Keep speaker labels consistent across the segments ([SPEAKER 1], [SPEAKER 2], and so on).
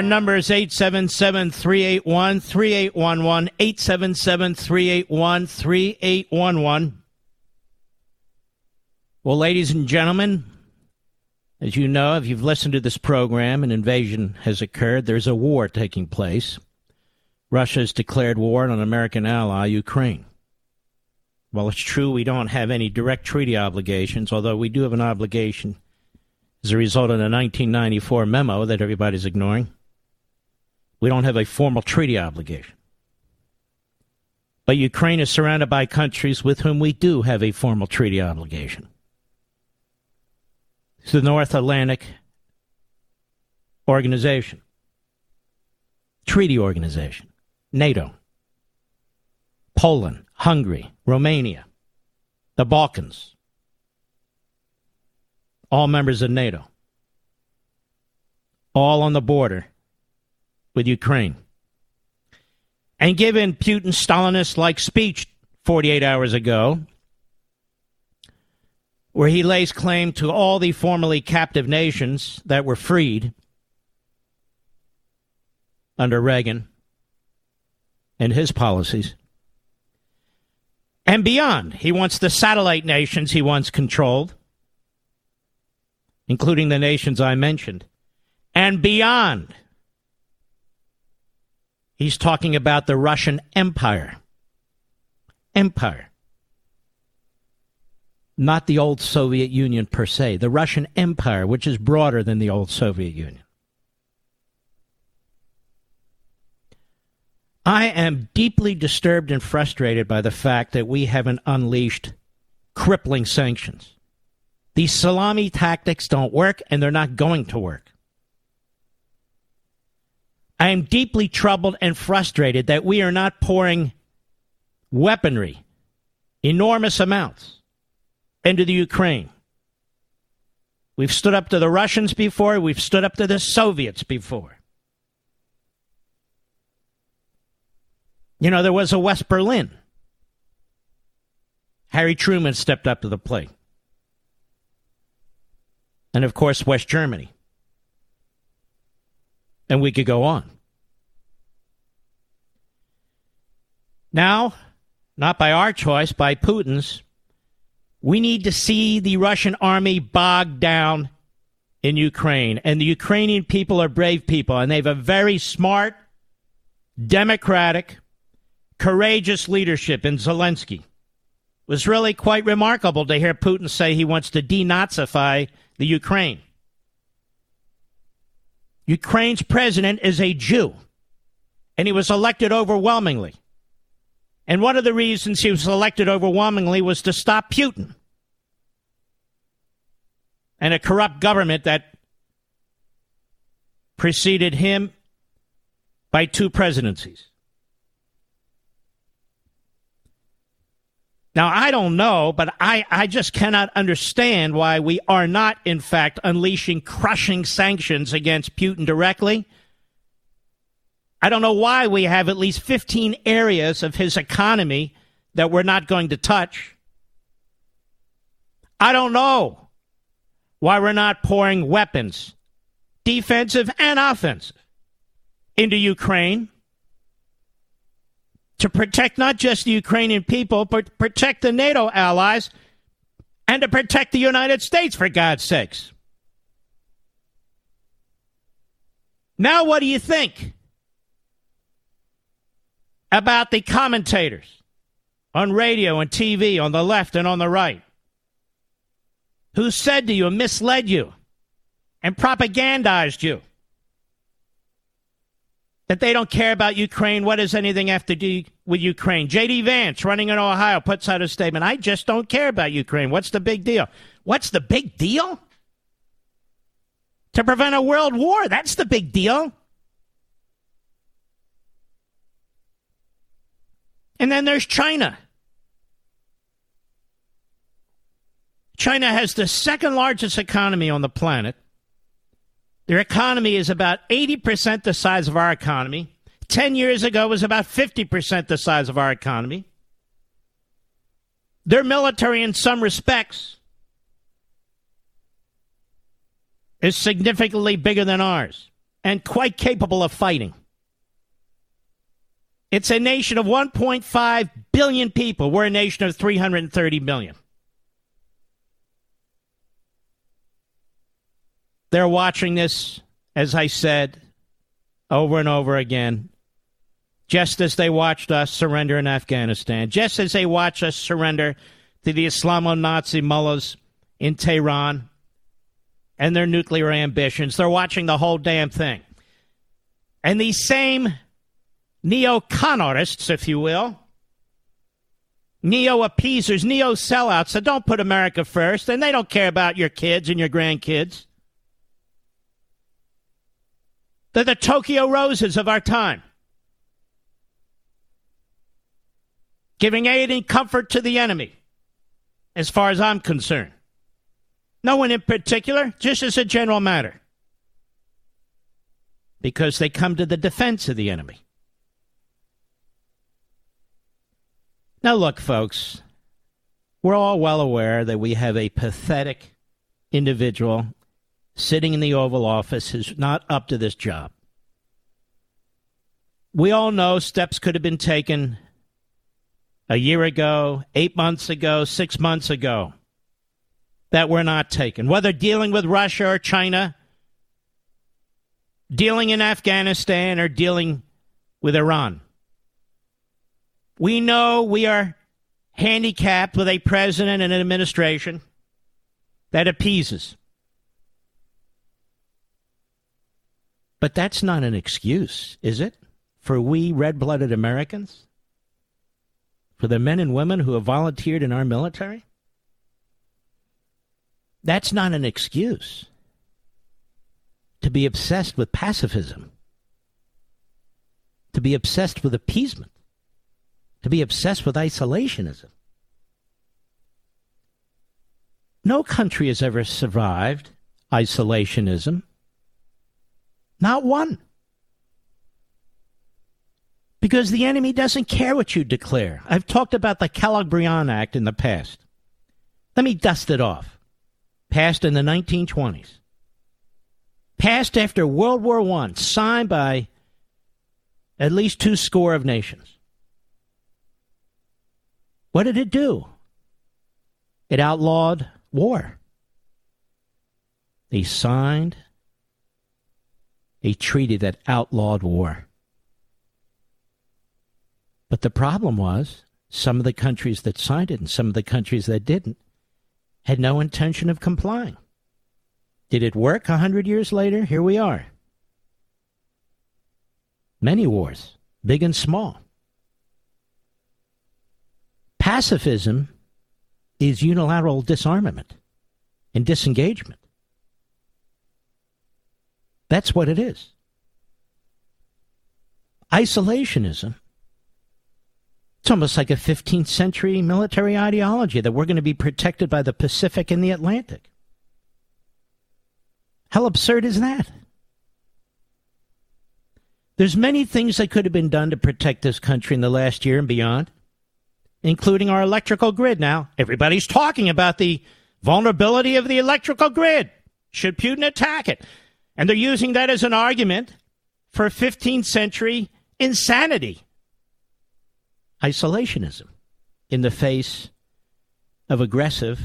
[SPEAKER 1] Our number is 877 381 3811. 877 381 3811. Well, ladies and gentlemen, as you know, if you've listened to this program, an invasion has occurred. There's a war taking place. Russia has declared war on an American ally, Ukraine. Well, it's true we don't have any direct treaty obligations, although we do have an obligation as a result of the 1994 memo that everybody's ignoring. We don't have a formal treaty obligation. But Ukraine is surrounded by countries with whom we do have a formal treaty obligation. It's the North Atlantic Organization, Treaty Organization, NATO, Poland, Hungary, Romania, the Balkans, all members of NATO, all on the border with Ukraine. And given Putin's Stalinist like speech 48 hours ago, where he lays claim to all the formerly captive nations that were freed under Reagan and his policies. And beyond, he wants the satellite nations he once controlled including the nations I mentioned, and beyond. He's talking about the Russian Empire. Empire. Not the old Soviet Union per se, the Russian Empire, which is broader than the old Soviet Union. I am deeply disturbed and frustrated by the fact that we haven't unleashed crippling sanctions. These salami tactics don't work, and they're not going to work. I am deeply troubled and frustrated that we are not pouring weaponry, enormous amounts, into the Ukraine. We've stood up to the Russians before, we've stood up to the Soviets before. You know, there was a West Berlin. Harry Truman stepped up to the plate and of course, West Germany. And we could go on. Now, not by our choice, by Putin's, we need to see the Russian army bogged down in Ukraine. And the Ukrainian people are brave people, and they have a very smart, democratic, courageous leadership in Zelensky. It was really quite remarkable to hear Putin say he wants to denazify the Ukraine. Ukraine's president is a Jew, and he was elected overwhelmingly. And one of the reasons he was elected overwhelmingly was to stop Putin and a corrupt government that preceded him by two presidencies. Now, I don't know, but I, I just cannot understand why we are not, in fact, unleashing crushing sanctions against Putin directly. I don't know why we have at least 15 areas of his economy that we're not going to touch. I don't know why we're not pouring weapons, defensive and offensive, into Ukraine to protect not just the Ukrainian people, but protect the NATO allies and to protect the United States, for God's sakes. Now, what do you think about the commentators on radio and TV on the left and on the right who said to you and misled you and propagandized you that they don't care about Ukraine. What does anything have to do with Ukraine? J.D. Vance, running in Ohio, puts out a statement I just don't care about Ukraine. What's the big deal? What's the big deal? To prevent a world war. That's the big deal. And then there's China. China has the second largest economy on the planet. Their economy is about 80% the size of our economy. 10 years ago was about 50% the size of our economy. Their military, in some respects, is significantly bigger than ours and quite capable of fighting. It's a nation of 1.5 billion people. We're a nation of 330 million. They're watching this, as I said, over and over again, just as they watched us surrender in Afghanistan, just as they watch us surrender to the Islamo Nazi mullahs in Tehran and their nuclear ambitions. They're watching the whole damn thing. And these same neo con artists, if you will, neo appeasers, neo sellouts that don't put America first, and they don't care about your kids and your grandkids. They're the Tokyo Roses of our time. Giving aid and comfort to the enemy, as far as I'm concerned. No one in particular, just as a general matter. Because they come to the defense of the enemy. Now, look, folks, we're all well aware that we have a pathetic individual sitting in the Oval Office is not up to this job. We all know steps could have been taken a year ago, eight months ago, six months ago that were not taken, whether dealing with Russia or China, dealing in Afghanistan, or dealing with Iran. We know we are handicapped with a president and an administration that appeases. But that's not an excuse, is it? For we red blooded Americans? For the men and women who have volunteered in our military? That's not an excuse to be obsessed with pacifism, to be obsessed with appeasement, to be obsessed with isolationism. No country has ever survived isolationism. Not one. Because the enemy doesn't care what you declare. I've talked about the Kellogg-Briand Act in the past. Let me dust it off. Passed in the 1920s. Passed after World War I, signed by at least two score of nations. What did it do? It outlawed war. They signed a treaty that outlawed war. But the problem was some of the countries that signed it and some of the countries that didn't had no intention of complying. Did it work a hundred years later? Here we are. Many wars, big and small. Pacifism is unilateral disarmament and disengagement. That's what it is. Isolationism. It's almost like a 15th century military ideology that we're going to be protected by the Pacific and the Atlantic. How absurd is that? There's many things that could have been done to protect this country in the last year and beyond, including our electrical grid. Now, everybody's talking about the vulnerability of the electrical grid. Should Putin attack it? And they're using that as an argument for 15th century insanity, isolationism in the face of aggressive,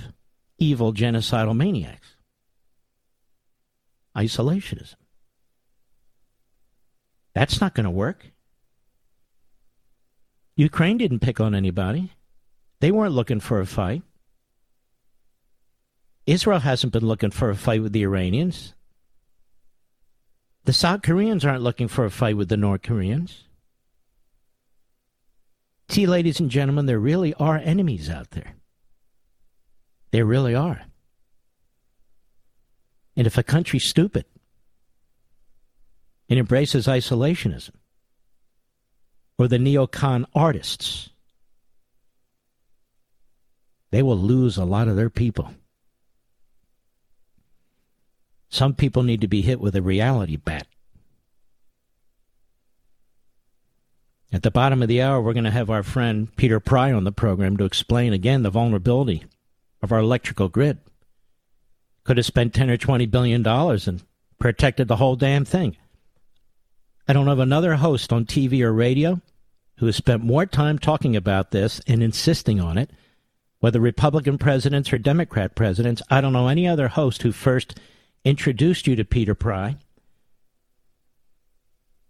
[SPEAKER 1] evil, genocidal maniacs. Isolationism. That's not going to work. Ukraine didn't pick on anybody. They weren't looking for a fight. Israel hasn't been looking for a fight with the Iranians. The South Koreans aren't looking for a fight with the North Koreans. See, ladies and gentlemen, there really are enemies out there. There really are. And if a country's stupid and embraces isolationism, or the neocon artists, they will lose a lot of their people. Some people need to be hit with a reality bat. At the bottom of the hour, we're going to have our friend Peter Pry on the program to explain again the vulnerability of our electrical grid. Could have spent 10 or 20 billion dollars and protected the whole damn thing. I don't have another host on TV or radio who has spent more time talking about this and insisting on it, whether Republican presidents or Democrat presidents. I don't know any other host who first introduced you to Peter Pry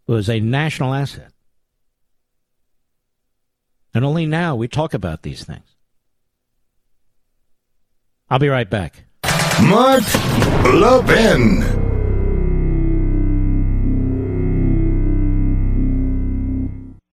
[SPEAKER 1] was a national asset. And only now we talk about these things. I'll be right back.
[SPEAKER 2] Mark Levin.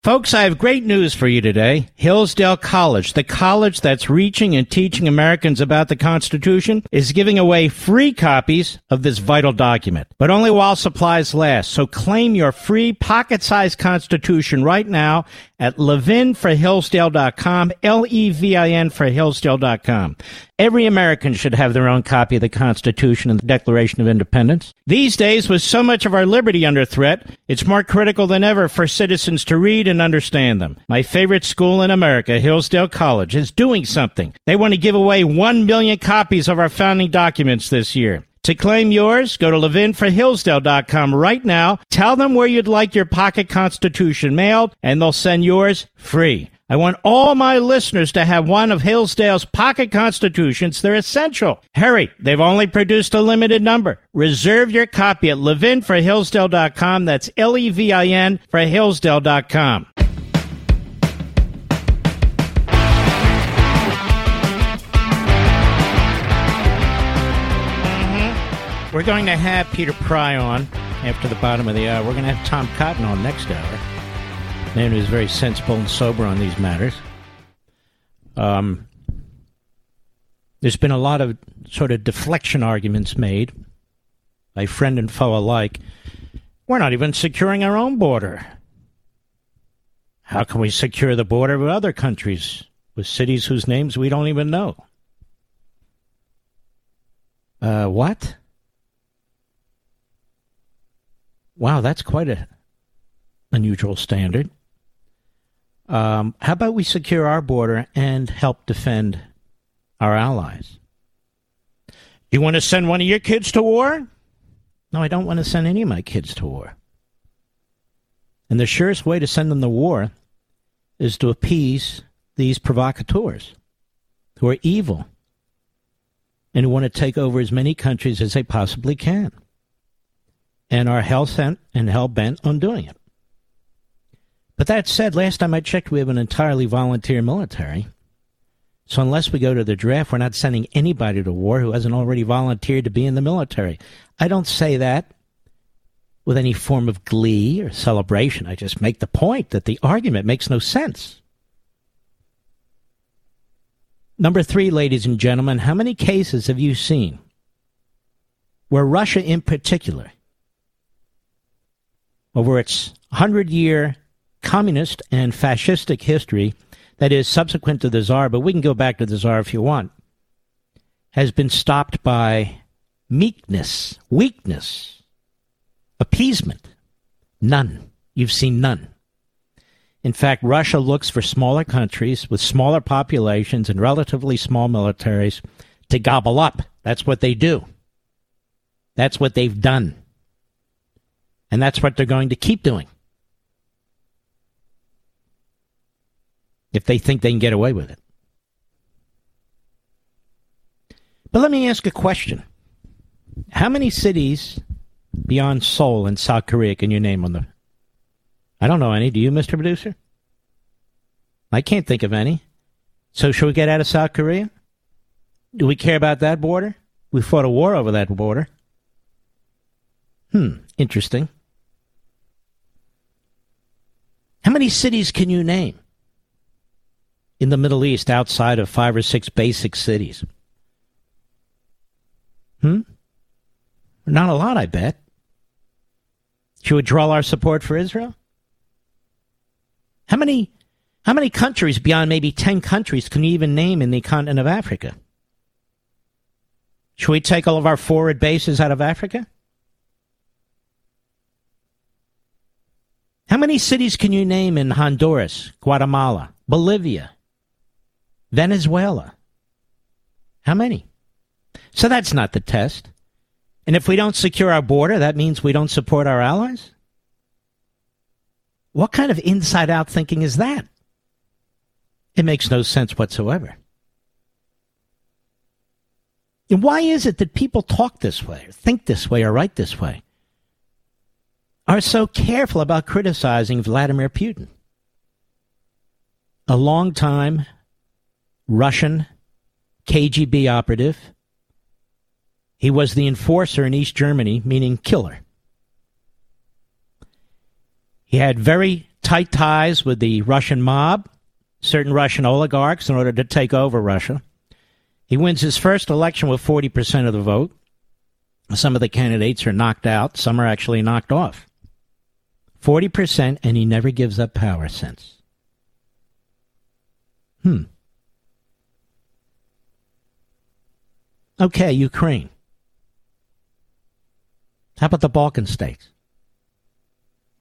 [SPEAKER 1] Folks, I have great news for you today. Hillsdale College, the college that's reaching and teaching Americans about the Constitution, is giving away free copies of this vital document, but only while supplies last. So claim your free pocket-sized Constitution right now at levinforhillsdale.com, L-E-V-I-N for Hillsdale.com. Every American should have their own copy of the Constitution and the Declaration of Independence. These days, with so much of our liberty under threat, it's more critical than ever for citizens to read and understand them. My favorite school in America, Hillsdale College, is doing something. They want to give away one million copies of our founding documents this year. To claim yours, go to levinforhillsdale.com right now. Tell them where you'd like your pocket constitution mailed, and they'll send yours free. I want all my listeners to have one of Hillsdale's pocket constitutions. They're essential. Hurry, they've only produced a limited number. Reserve your copy at levinforhillsdale.com. That's L-E-V-I-N for hillsdale.com. We're going to have Peter Pry on after the bottom of the hour. We're going to have Tom Cotton on next hour. Man who's very sensible and sober on these matters. Um, there's been a lot of sort of deflection arguments made by friend and foe alike. We're not even securing our own border. How can we secure the border with other countries, with cities whose names we don't even know? Uh, what? Wow, that's quite a unusual standard. Um, how about we secure our border and help defend our allies? You want to send one of your kids to war? No, I don't want to send any of my kids to war. And the surest way to send them to war is to appease these provocateurs who are evil and who want to take over as many countries as they possibly can and are hell sent and hell bent on doing it. But that said, last time I checked, we have an entirely volunteer military. So unless we go to the draft, we're not sending anybody to war who hasn't already volunteered to be in the military. I don't say that with any form of glee or celebration. I just make the point that the argument makes no sense. Number three, ladies and gentlemen, how many cases have you seen where Russia in particular, over its 100 year communist and fascistic history, that is subsequent to the Tsar, but we can go back to the Tsar if you want, has been stopped by meekness, weakness, appeasement. None. You've seen none. In fact, Russia looks for smaller countries with smaller populations and relatively small militaries to gobble up. That's what they do. That's what they've done. And that's what they're going to keep doing. If they think they can get away with it. But let me ask a question. How many cities beyond Seoul in South Korea can you name on the I don't know any. Do you, Mr. Producer? I can't think of any. So, should we get out of South Korea? Do we care about that border? We fought a war over that border. Hmm, interesting. How many cities can you name in the Middle East outside of five or six basic cities? Hmm? Not a lot, I bet. Should we draw our support for Israel? How many how many countries beyond maybe 10 countries can you even name in the continent of Africa? Should we take all of our forward bases out of Africa? How many cities can you name in Honduras, Guatemala, Bolivia, Venezuela? How many? So that's not the test. And if we don't secure our border, that means we don't support our allies? What kind of inside out thinking is that? It makes no sense whatsoever. And why is it that people talk this way, or think this way, or write this way? Are so careful about criticizing Vladimir Putin? A long-time Russian KGB operative. He was the enforcer in East Germany, meaning killer. He had very tight ties with the Russian mob, certain Russian oligarchs, in order to take over Russia. He wins his first election with 40% of the vote. Some of the candidates are knocked out, some are actually knocked off. 40%, and he never gives up power since. Hmm. Okay, Ukraine. How about the Balkan states?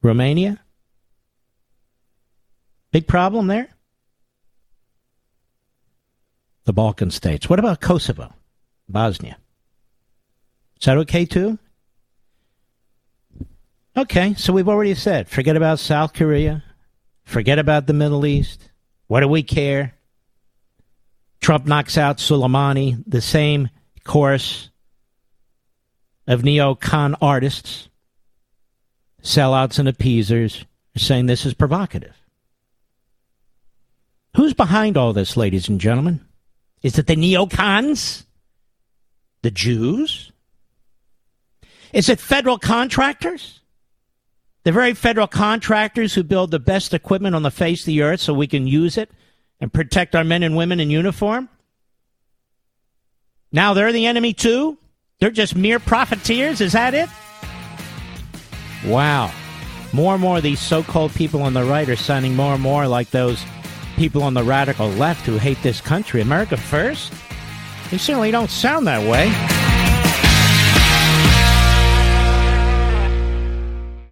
[SPEAKER 1] Romania? Big problem there? The Balkan states. What about Kosovo? Bosnia? Is that okay too? Okay, so we've already said forget about South Korea, forget about the Middle East. What do we care? Trump knocks out Soleimani, the same chorus of neocon artists sellouts and appeasers saying this is provocative. Who's behind all this, ladies and gentlemen? Is it the neocons? The Jews? Is it federal contractors? The very federal contractors who build the best equipment on the face of the earth so we can use it and protect our men and women in uniform? Now they're the enemy too? They're just mere profiteers? Is that it? Wow. More and more of these so called people on the right are sounding more and more like those people on the radical left who hate this country. America first? They certainly don't sound that way.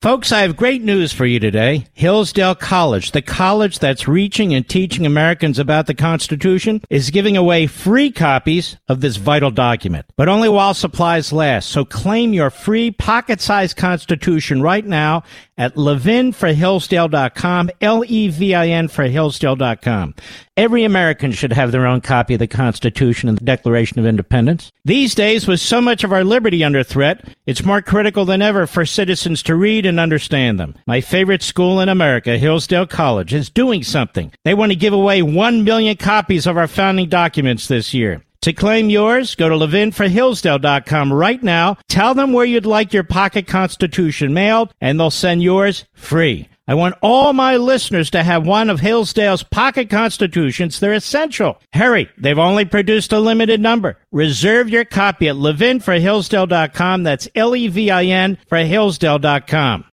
[SPEAKER 1] Folks, I have great news for you today. Hillsdale College, the college that's reaching and teaching Americans about the Constitution, is giving away free copies of this vital document, but only while supplies last. So claim your free pocket-sized Constitution right now at levinforhillsdale.com, L-E-V-I-N for Hillsdale.com. Every American should have their own copy of the Constitution and the Declaration of Independence. These days, with so much of our liberty under threat, it's more critical than ever for citizens to read and understand them. My favorite school in America, Hillsdale College, is doing something. They want to give away one million copies of our founding documents this year. To claim yours, go to levinforhillsdale.com right now. Tell them where you'd like your pocket constitution mailed, and they'll send yours free. I want all my listeners to have one of Hillsdale's pocket constitutions. They're essential. Hurry, they've only produced a limited number. Reserve your copy at levinforhillsdale.com. That's L E V I N for Hillsdale.com.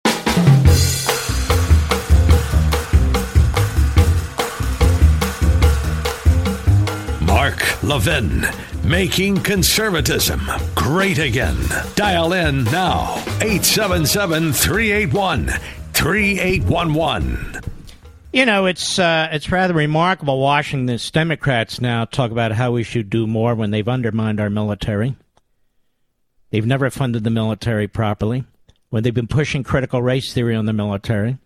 [SPEAKER 3] Mark Levin, making conservatism great again. Dial in now, 877 381 3811.
[SPEAKER 1] You know, it's uh, it's rather remarkable watching this Democrats now talk about how we should do more when they've undermined our military. They've never funded the military properly. When they've been pushing critical race theory on the military.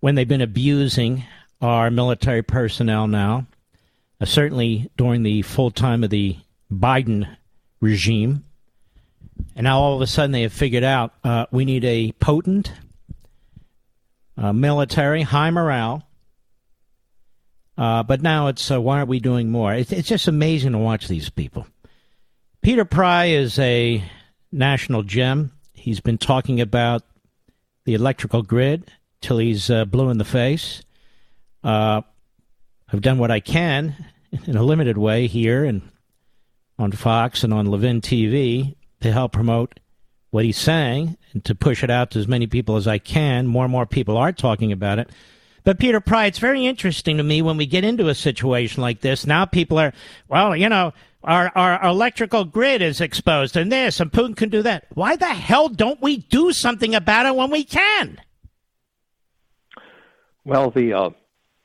[SPEAKER 1] When they've been abusing our military personnel now. Uh, certainly during the full time of the Biden regime. And now all of a sudden they have figured out uh, we need a potent uh, military, high morale. Uh, but now it's uh, why aren't we doing more? It's, it's just amazing to watch these people. Peter Pry is a national gem. He's been talking about the electrical grid till he's uh, blue in the face. Uh, I've done what I can in a limited way here and on Fox and on Levin TV to help promote what he's saying and to push it out to as many people as I can. More and more people are talking about it. But Peter Pry, it's very interesting to me when we get into a situation like this. Now people are, well, you know, our, our electrical grid is exposed and this, and Putin can do that. Why the hell don't we do something about it when we can?
[SPEAKER 4] Well, the uh,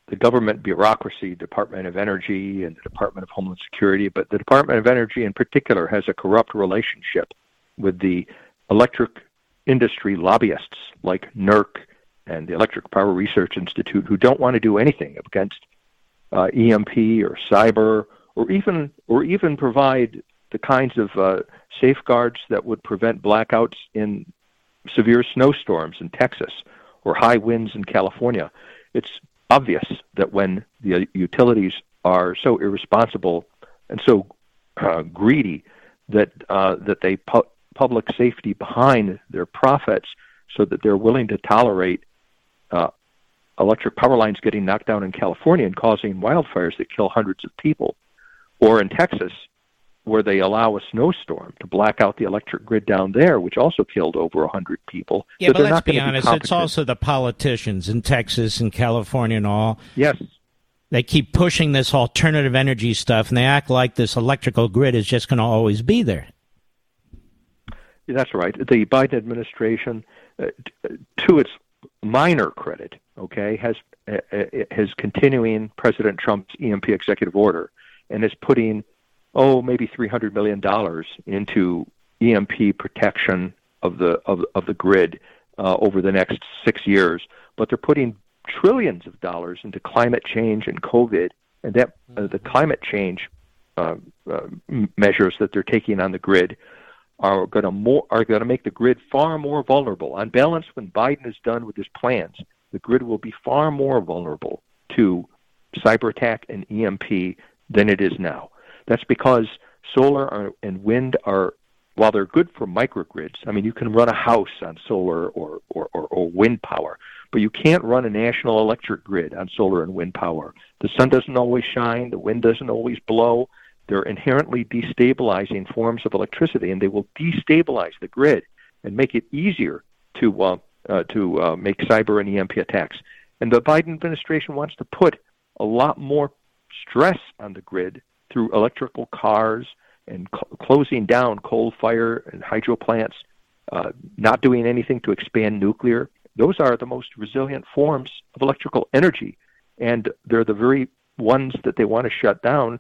[SPEAKER 4] the government bureaucracy, Department of Energy and the Department of Homeland Security, but the Department of Energy in particular has a corrupt relationship with the electric industry lobbyists like NERC and the Electric Power Research Institute who don't want to do anything against uh, EMP or cyber or even or even provide the kinds of uh, safeguards that would prevent blackouts in severe snowstorms in Texas or high winds in California. It's obvious that when the utilities are so irresponsible and so uh, greedy that uh, that they put public safety behind their profits so that they're willing to tolerate uh, electric power lines getting knocked down in California and causing wildfires that kill hundreds of people, or in Texas, where they allow a snowstorm to black out the electric grid down there, which also killed over 100 people.
[SPEAKER 1] Yeah, so but let's be honest, be it's also the politicians in Texas and California and all.
[SPEAKER 4] Yes.
[SPEAKER 1] They keep pushing this alternative energy stuff, and they act like this electrical grid is just going to always be there.
[SPEAKER 4] That's right. The Biden administration, uh, to its minor credit, okay, has uh, uh has continuing President Trump's EMP executive order and is putting, oh, maybe three hundred million dollars into EMP protection of the of of the grid uh, over the next six years. But they're putting trillions of dollars into climate change and COVID, and that uh, the climate change uh, uh, measures that they're taking on the grid are going to more are going to make the grid far more vulnerable. On balance, when Biden is done with his plans, the grid will be far more vulnerable to cyber attack and EMP than it is now. That's because solar and wind are while they're good for microgrids. I mean, you can run a house on solar or, or, or, or wind power, but you can't run a national electric grid on solar and wind power. The sun doesn't always shine, the wind doesn't always blow, they're inherently destabilizing forms of electricity, and they will destabilize the grid and make it easier to uh, uh, to uh, make cyber and EMP attacks. And the Biden administration wants to put a lot more stress on the grid through electrical cars and closing down coal fire and hydro plants, uh, not doing anything to expand nuclear. Those are the most resilient forms of electrical energy, and they're the very ones that they want to shut down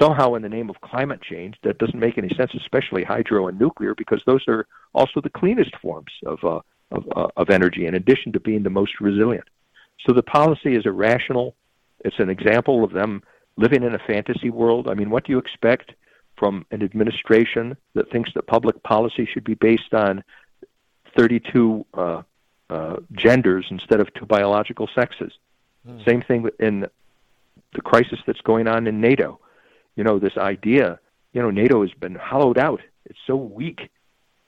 [SPEAKER 4] somehow in the name of climate change that doesn't make any sense, especially hydro and nuclear, because those are also the cleanest forms of uh, of, uh, of energy, in addition to being the most resilient. So the policy is irrational. It's an example of them living in a fantasy world. I mean, what do you expect from an administration that thinks that public policy should be based on 32 uh, uh, genders instead of two biological sexes? Mm. Same thing in the crisis that's going on in NATO you know, this idea, you know, NATO has been hollowed out. It's so weak.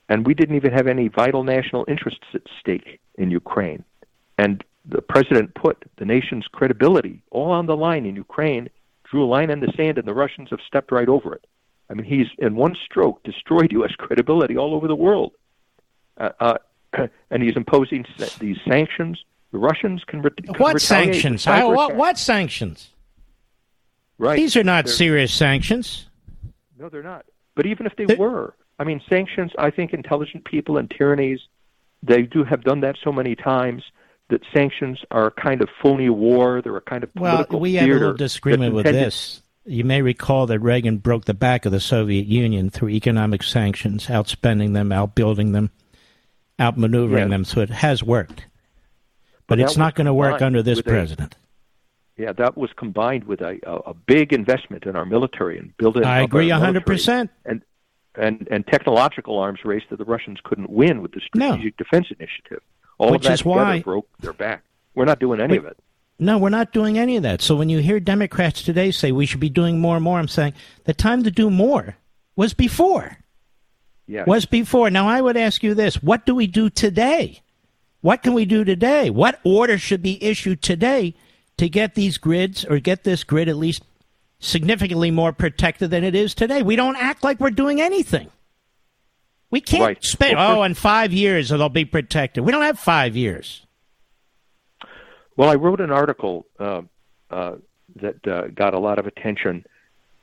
[SPEAKER 4] And we didn't even have any vital national interests at stake in Ukraine. and the president put the nation's credibility all on the line in Ukraine, drew a line in the sand, and the Russians have stepped right over it. I mean, he's in one stroke destroyed U.S. credibility all over the world, uh, uh, and he's imposing these sanctions. The Russians can, re- can
[SPEAKER 1] what sanctions? How, what, what sanctions?
[SPEAKER 4] Right.
[SPEAKER 1] These are not they're, serious sanctions.
[SPEAKER 4] No, they're not. But even if they they're, were, I mean, sanctions. I think intelligent people and tyrannies, they do have done that so many times that sanctions are a kind of phony war. They're a kind of political
[SPEAKER 1] well, we
[SPEAKER 4] have
[SPEAKER 1] a little disagreement with this. You may recall that Reagan broke the back of the Soviet Union through economic sanctions, outspending them, outbuilding them, outmaneuvering yes. them. So it has worked, but, but it's not going to work under this president.
[SPEAKER 4] Yeah, that was combined with a, a, a big investment in our military and building.
[SPEAKER 1] I agree, hundred percent.
[SPEAKER 4] And and and technological arms race that the Russians couldn't win with the Strategic
[SPEAKER 1] no.
[SPEAKER 4] Defense Initiative. All
[SPEAKER 1] Which
[SPEAKER 4] of that
[SPEAKER 1] is why
[SPEAKER 4] broke their back. We're not doing any
[SPEAKER 1] but,
[SPEAKER 4] of it.
[SPEAKER 1] No, we're not doing any of that. So when you hear Democrats today say we should be doing more and more, I'm saying the time to do more was before.
[SPEAKER 4] Yes.
[SPEAKER 1] Was before. Now I would ask you this: What do we do today? What can we do today? What order should be issued today to get these grids or get this grid at least significantly more protected than it is today? We don't act like we're doing anything. We can't
[SPEAKER 4] right.
[SPEAKER 1] spend.
[SPEAKER 4] Well,
[SPEAKER 1] oh, in five years it'll be protected. We don't have five years.
[SPEAKER 4] Well, I wrote an article uh, uh, that uh, got a lot of attention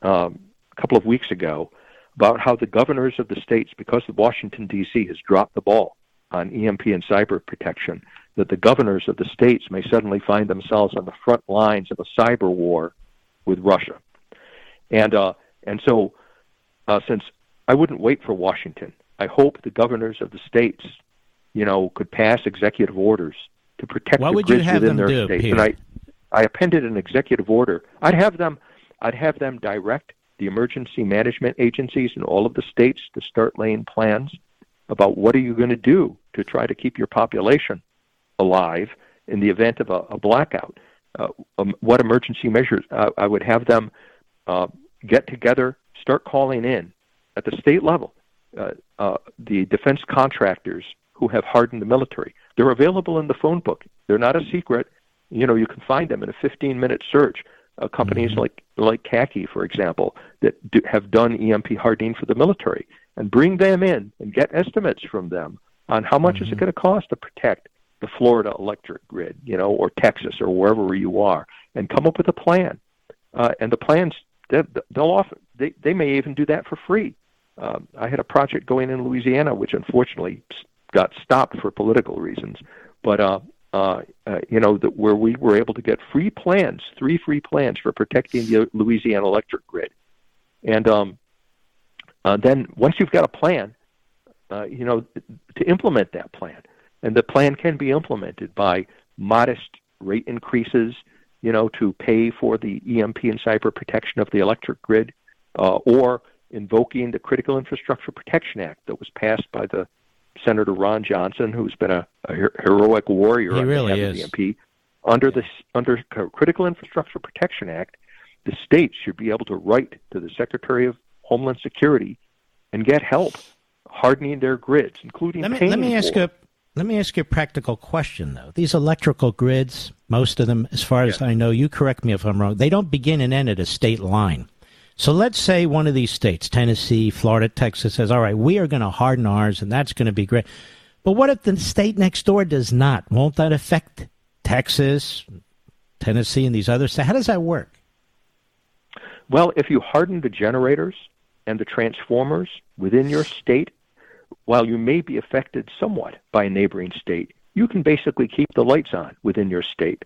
[SPEAKER 4] um, a couple of weeks ago about how the governors of the states, because Washington D.C. has dropped the ball on EMP and cyber protection, that the governors of the states may suddenly find themselves on the front lines of a cyber war with Russia, and uh, and so uh, since I wouldn't wait for Washington, I hope the governors of the states, you know, could pass executive orders to protect
[SPEAKER 1] what
[SPEAKER 4] the
[SPEAKER 1] would
[SPEAKER 4] grids
[SPEAKER 1] you have
[SPEAKER 4] within
[SPEAKER 1] them
[SPEAKER 4] their
[SPEAKER 1] do,
[SPEAKER 4] states.
[SPEAKER 1] Peter?
[SPEAKER 4] And I, I appended an executive order. I'd have them, I'd have them direct the emergency management agencies in all of the states to start laying plans about what are you going to do to try to keep your population alive in the event of a, a blackout. Uh, um, what emergency measures? Uh, I would have them uh, get together, start calling in at the state level uh, uh, the defense contractors who have hardened the military. They're available in the phone book. They're not a secret. You know, you can find them in a 15-minute search. Uh, companies mm-hmm. like like CACI, for example, that do, have done EMP hardening for the military, and bring them in and get estimates from them on how much mm-hmm. is it mm-hmm. going to cost to protect the Florida electric grid, you know, or Texas or wherever you are, and come up with a plan. Uh, and the plans they'll often they they may even do that for free. Um, I had a project going in Louisiana, which unfortunately got stopped for political reasons. But uh, uh, uh, you know, that where we were able to get free plans, three free plans for protecting the Louisiana electric grid, and um, uh, then once you've got a plan, uh, you know, to implement that plan, and the plan can be implemented by modest rate increases, you know, to pay for the EMP and cyber protection of the electric grid, uh, or invoking the Critical Infrastructure Protection Act that was passed by the Senator Ron Johnson, who's been a, a heroic warrior
[SPEAKER 1] he
[SPEAKER 4] on
[SPEAKER 1] really
[SPEAKER 4] behalf
[SPEAKER 1] is.
[SPEAKER 4] of the EMP. Under the under Critical Infrastructure Protection Act, the states should be able to write to the Secretary of Homeland Security and get help hardening their grids, including
[SPEAKER 1] let me, let me ask
[SPEAKER 4] for.
[SPEAKER 1] Let me ask you a practical question, though. These electrical grids, most of them, as far as
[SPEAKER 4] Yeah.
[SPEAKER 1] I know, you correct me if I'm wrong, they don't begin and end at a state line. So let's say one of these states, Tennessee, Florida, Texas, says, all right, we are going to harden ours, and that's going to be great. But what if the state next door does not? Won't that affect Texas, Tennessee, and these other states? How does that work?
[SPEAKER 4] Well, if you harden the generators and the transformers within your state, while you may be affected somewhat by a neighboring state, you can basically keep the lights on within your state.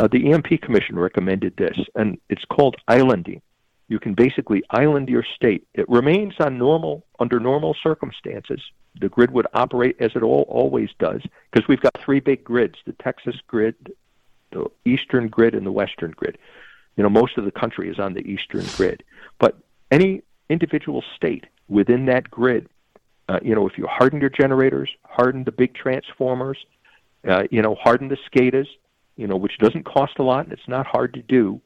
[SPEAKER 4] Uh, the EMP Commission recommended this, and it's called islanding. You can basically island your state. It remains on normal under normal circumstances. The grid would operate as it all, always does because we've got three big grids: the Texas grid, the Eastern grid, and the Western grid. You know, most of the country is on the Eastern grid, but any individual state within that grid, uh, you know, if you harden your generators, harden the big transformers, uh, you know, harden the SCADAs, you know, which doesn't cost a lot and it's not hard to do.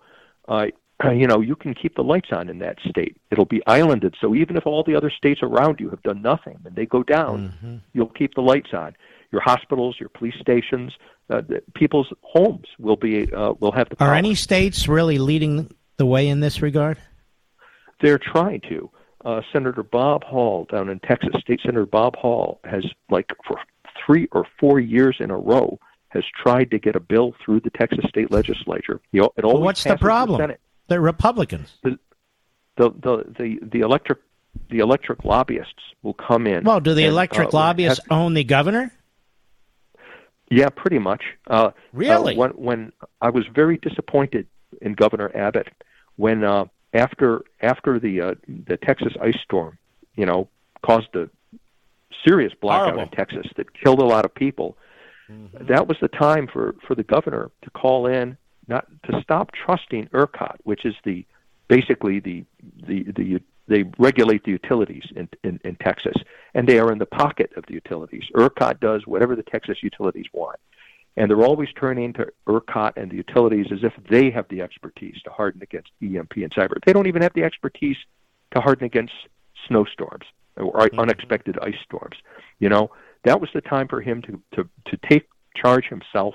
[SPEAKER 4] Uh, you know, you can keep the lights on in that state. It'll be islanded, so even if all the other states around you have done nothing and they go down,
[SPEAKER 1] Mm-hmm.
[SPEAKER 4] you'll keep the lights on. your hospitals, your police stations, uh, people's homes will be uh, will have the. Power.
[SPEAKER 1] Are any states really leading the way in this regard?
[SPEAKER 4] They're trying to. Uh, Senator Bob Hall down in Texas, State Senator Bob Hall has like for three or four years in a row has tried to get a bill through the Texas state legislature. You know, it always
[SPEAKER 1] well, what's the problem?
[SPEAKER 4] The
[SPEAKER 1] They're Republicans.
[SPEAKER 4] The, the the the the electric the electric lobbyists will come in.
[SPEAKER 1] Well, do the
[SPEAKER 4] and,
[SPEAKER 1] electric
[SPEAKER 4] uh,
[SPEAKER 1] lobbyists
[SPEAKER 4] have,
[SPEAKER 1] own the governor?
[SPEAKER 4] Yeah, pretty much. Uh,
[SPEAKER 1] really?
[SPEAKER 4] Uh, when when I was very disappointed in Governor Abbott when uh, after after the uh, the Texas ice storm, you know, caused a serious blackout
[SPEAKER 1] Horrible.
[SPEAKER 4] in Texas that killed a lot of people.
[SPEAKER 1] Mm-hmm.
[SPEAKER 4] That was the time for for the governor to call in, not to stop trusting ERCOT, which is the basically the the the they regulate the utilities in, in, in Texas, and they are in the pocket of the utilities. ERCOT does whatever the Texas utilities want, and they're always turning to ERCOT and the utilities as if they have the expertise to harden against EMP and cyber. They don't even have the expertise to harden against snowstorms or
[SPEAKER 1] Mm-hmm.
[SPEAKER 4] unexpected ice storms. You know, that was the time for him to, to, to take charge himself,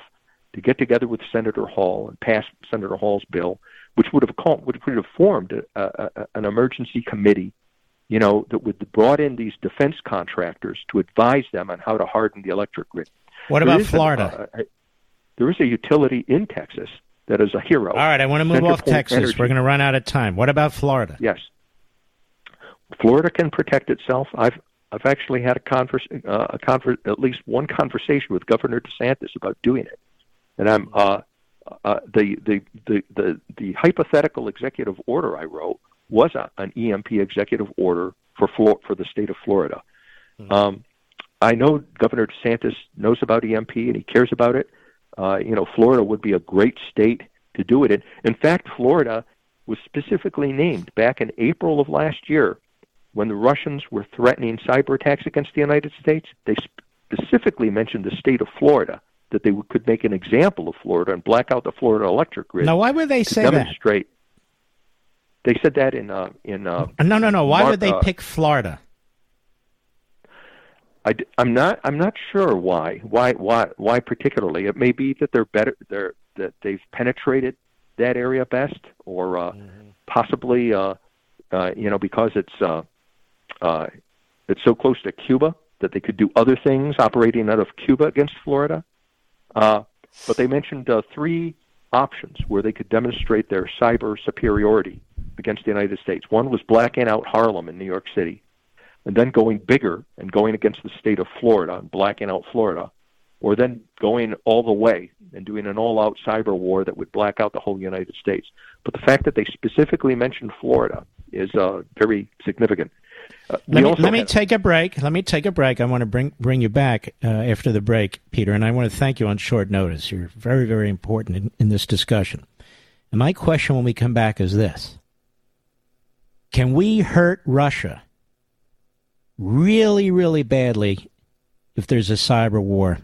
[SPEAKER 4] to get together with Senator Hall and pass Senator Hall's bill, which would have called, which would have formed a, a, a, an emergency committee, you know, that would brought in these defense contractors to advise them on how to harden the electric grid.
[SPEAKER 1] What
[SPEAKER 4] There
[SPEAKER 1] about Florida?
[SPEAKER 4] a- a- there is a utility in Texas that is a hero.
[SPEAKER 1] All right, I want to move
[SPEAKER 4] Center
[SPEAKER 1] off
[SPEAKER 4] Point
[SPEAKER 1] Texas.
[SPEAKER 4] Energy.
[SPEAKER 1] We're going to run out of time. What about Florida?
[SPEAKER 4] Yes. Florida can protect itself. I've I've actually had a converse, uh, a conver- at least one conversation with Governor DeSantis about doing it, and I'm uh, uh, the, the the the the hypothetical executive order I wrote was a, an EMP executive order for Flor- for the state of Florida. Um, I know Governor DeSantis knows about EMP and he cares about it. Uh, you know, Florida would be a great state to do it in. In fact, Florida was specifically named back in April of last year when the Russians were threatening cyber attacks against the United States. They specifically mentioned the state of Florida that they could make an example of Florida and black out the Florida electric grid
[SPEAKER 1] Now, why would they say that?
[SPEAKER 4] demonstrate. They said that in uh, in uh,
[SPEAKER 1] No, no, no. Why
[SPEAKER 4] Mar-
[SPEAKER 1] would they
[SPEAKER 4] uh,
[SPEAKER 1] pick Florida?
[SPEAKER 4] I, am not I'm not sure why why why why particularly. It may be that they're better they're that they've penetrated that area best, or uh, possibly uh, uh, you know because it's uh, uh, it's so close to Cuba that they could do other things operating out of Cuba against Florida. Uh, but they mentioned uh, three options where they could demonstrate their cyber superiority against the United States. One was blacking out Harlem in New York City and then going bigger and going against the state of Florida and blacking out Florida, or then going all the way and doing an all out cyber war that would black out the whole United States. But the fact that they specifically mentioned Florida is uh, very significant. Uh,
[SPEAKER 1] Let me, let me
[SPEAKER 4] have-
[SPEAKER 1] take a break. Let me take a break. I want to bring bring you back uh, after the break, Peter, and I want to thank you on short notice. You're very, very important in, in this discussion. And my question when we come back is this Can we hurt Russia really, really badly if there's a cyber war?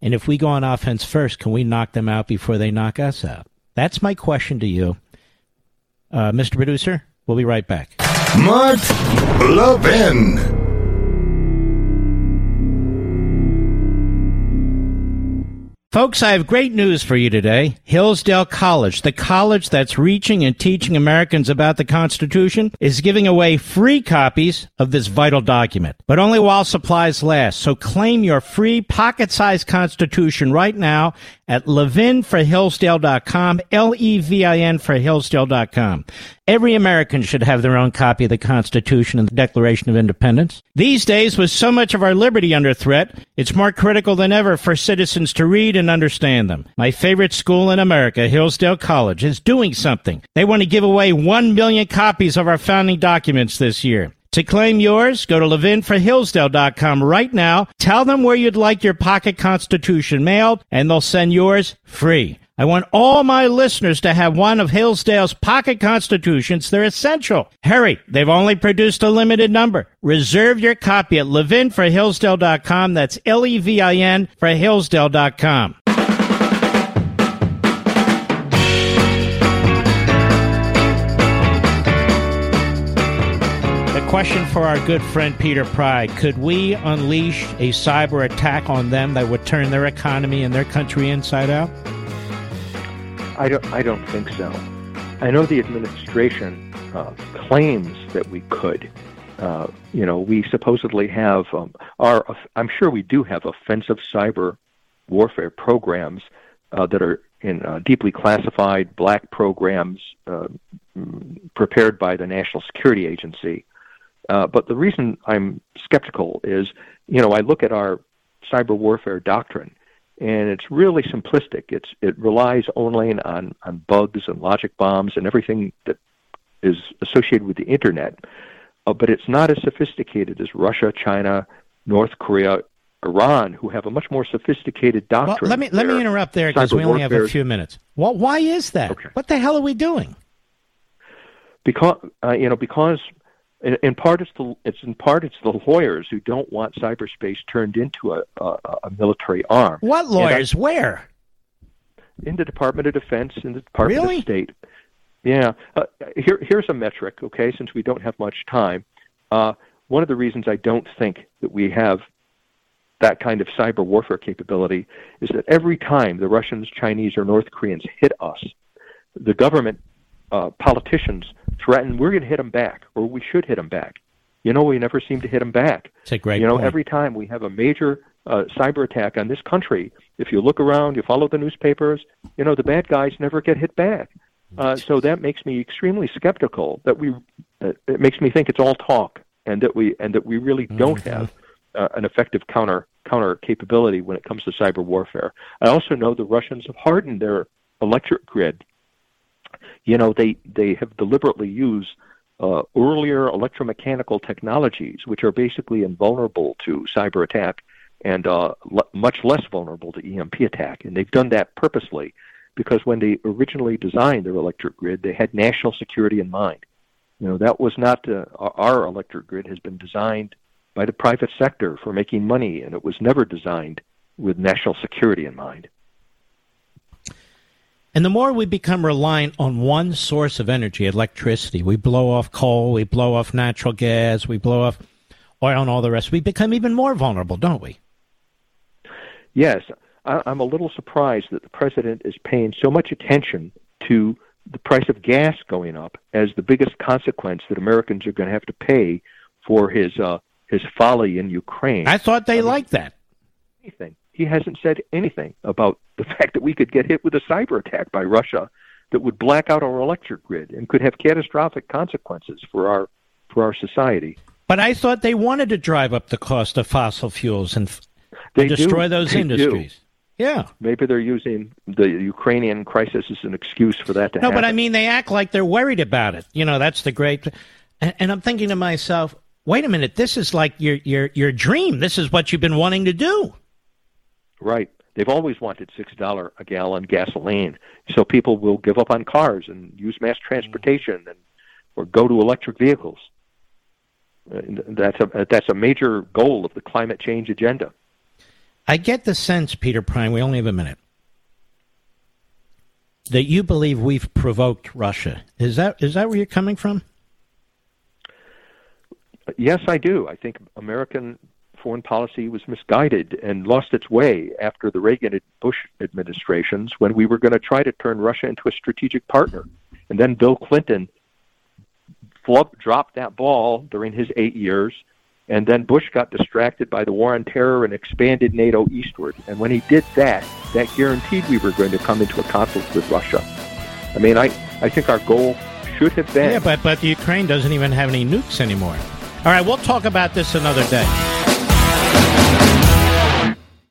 [SPEAKER 1] And if we go on offense first, can we knock them out before they knock us out? That's my question to you. Uh, Mr. Producer, we'll be right back.
[SPEAKER 2] Mark Levin.
[SPEAKER 1] Folks, I have great news for you today. Hillsdale College, the college that's reaching and teaching Americans about the Constitution, is giving away free copies of this vital document, but only while supplies last. So claim your free pocket-sized Constitution right now at levinforhillsdale.com, L-E-V-I-N for Hillsdale.com. Every American should have their own copy of the Constitution and the Declaration of Independence. These days, with so much of our liberty under threat, it's more critical than ever for citizens to read and understand them. My favorite school in America, Hillsdale College, is doing something. They want to give away one million copies of our founding documents this year. To claim yours, go to levinforhillsdale.com right now. Tell them where you'd like your pocket constitution mailed, and they'll send yours free. I want all my listeners to have one of Hillsdale's pocket constitutions. They're essential. Hurry, they've only produced a limited number. Reserve your copy at levinforhillsdale.com. That's L-E-V-I-N for Hillsdale.com. The question for our good friend Peter Pry. Could we unleash a cyber attack on them that would turn their economy and their country inside out?
[SPEAKER 4] I don't, I don't think so. I know the administration uh, claims that we could. Uh, you know, we supposedly have um, our. I'm sure we do have offensive cyber warfare programs uh, that are in uh, deeply classified black programs uh, prepared by the National Security Agency. Uh, but the reason I'm skeptical is, you know, I look at our cyber warfare doctrine, and it's really simplistic. It's it relies only on on bugs and logic bombs and everything that is associated with the internet. Uh, but it's not as sophisticated as Russia, China, North Korea, Iran, who have a much more sophisticated doctrine.
[SPEAKER 1] Well, let me let me interrupt there because we only have a few minutes. Well, why is that? Okay. What the hell are we doing?
[SPEAKER 4] Because uh, you know, because in, in, part it's the it's in part it's the lawyers who don't want cyberspace turned into a a, a military arm.
[SPEAKER 1] What lawyers? I, Where?
[SPEAKER 4] In the Department of Defense, in the Department
[SPEAKER 1] really?
[SPEAKER 4] of State. Yeah. Uh, here here's a metric. Okay, since we don't have much time. Uh, one of the reasons I don't think that we have that kind of cyber warfare capability is that every time the Russians, Chinese, or North Koreans hit us, the government uh, politicians threaten we're going to hit them back, or we should hit them back. You know, we never seem to hit them back.
[SPEAKER 1] It's a great
[SPEAKER 4] You know,
[SPEAKER 1] point.
[SPEAKER 4] every time we have a major uh, cyber attack on this country, if you look around, you follow the newspapers, you know, the bad guys never get hit back. Uh, so that makes me extremely skeptical. That we, uh, it makes me think it's all talk, and that we and that we really don't mm-hmm. have uh, an effective counter counter capability when it comes to cyber warfare. I also know the Russians have hardened their electric grid. You know, they they have deliberately used uh, earlier electromechanical technologies, which are basically invulnerable to cyber attack and uh, l- much less vulnerable to EMP attack. And they've done that purposely because when they originally designed their electric grid, they had national security in mind. You know, that was not uh, our electric grid has been designed by the private sector for making money, and it was never designed with national security in mind.
[SPEAKER 1] And the more we become reliant on one source of energy, electricity, we blow off coal, we blow off natural gas, we blow off oil and all the rest, we become even more vulnerable, don't we?
[SPEAKER 4] Yes. I'm a little surprised that the president is paying so much attention to the price of gas going up as the biggest consequence that Americans are going to have to pay for his uh, his folly in Ukraine.
[SPEAKER 1] I thought they I mean, liked that.
[SPEAKER 4] Anything. He hasn't said anything about the fact that we could get hit with a cyber attack by Russia that would black out our electric grid and could have catastrophic consequences for our for our society.
[SPEAKER 1] But I thought they wanted to drive up the cost of fossil fuels and, and destroy
[SPEAKER 4] do.
[SPEAKER 1] those
[SPEAKER 4] they
[SPEAKER 1] industries.
[SPEAKER 4] Do.
[SPEAKER 1] Yeah.
[SPEAKER 4] Maybe they're using the Ukrainian crisis as an excuse for that to
[SPEAKER 1] no,
[SPEAKER 4] happen.
[SPEAKER 1] No, but I mean, they act like they're worried about it. You know, that's the great. And, and I'm thinking to myself, wait a minute, this is like your your your dream. This is what you've been wanting to do.
[SPEAKER 4] Right. They've always wanted six dollar a gallon gasoline, so people will give up on cars and use mass transportation and or go to electric vehicles. Uh, that's a that's a major goal of the climate change agenda.
[SPEAKER 1] I get the sense, Peter Pry, we only have a minute, that you believe we've provoked Russia. Is that is that where you're coming from?
[SPEAKER 4] Yes, I do. I think American foreign policy was misguided and lost its way after the Reagan and Bush administrations when we were going to try to turn Russia into a strategic partner. And then Bill Clinton dropped that ball during his eight years. And then Bush got distracted by the war on terror and expanded NATO eastward. And when he did that, that guaranteed we were going to come into a conflict with Russia. I mean, I, I think our goal should have been.
[SPEAKER 1] Yeah, but, but Ukraine doesn't even have any nukes anymore. All right, we'll talk about this another day.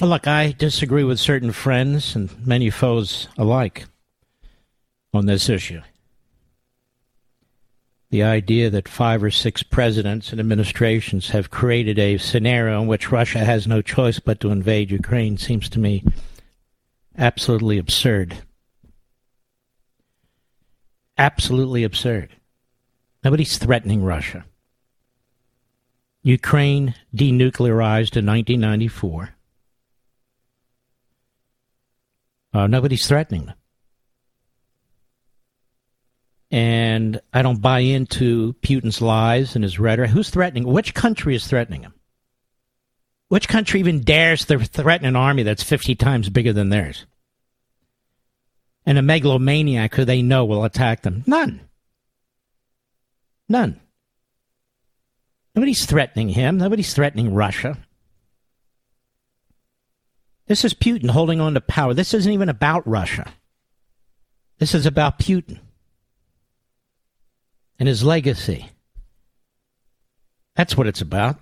[SPEAKER 1] Look, I disagree with certain friends and many foes alike on this issue. The idea that five or six presidents and administrations have created a scenario in which Russia has no choice but to invade Ukraine seems to me Absolutely absurd. Absolutely absurd. Nobody's threatening Russia. Ukraine denuclearized in 1994. Uh, nobody's threatening them. And I don't buy into Putin's lies and his rhetoric. Who's threatening? Which country is threatening him? Which country even dares to threaten an army that's 50 times bigger than theirs? And a megalomaniac who they know will attack them? None. None. Nobody's threatening him. Nobody's threatening Russia. This is Putin holding on to power. This isn't even about Russia. This is about Putin and his legacy. That's what it's about.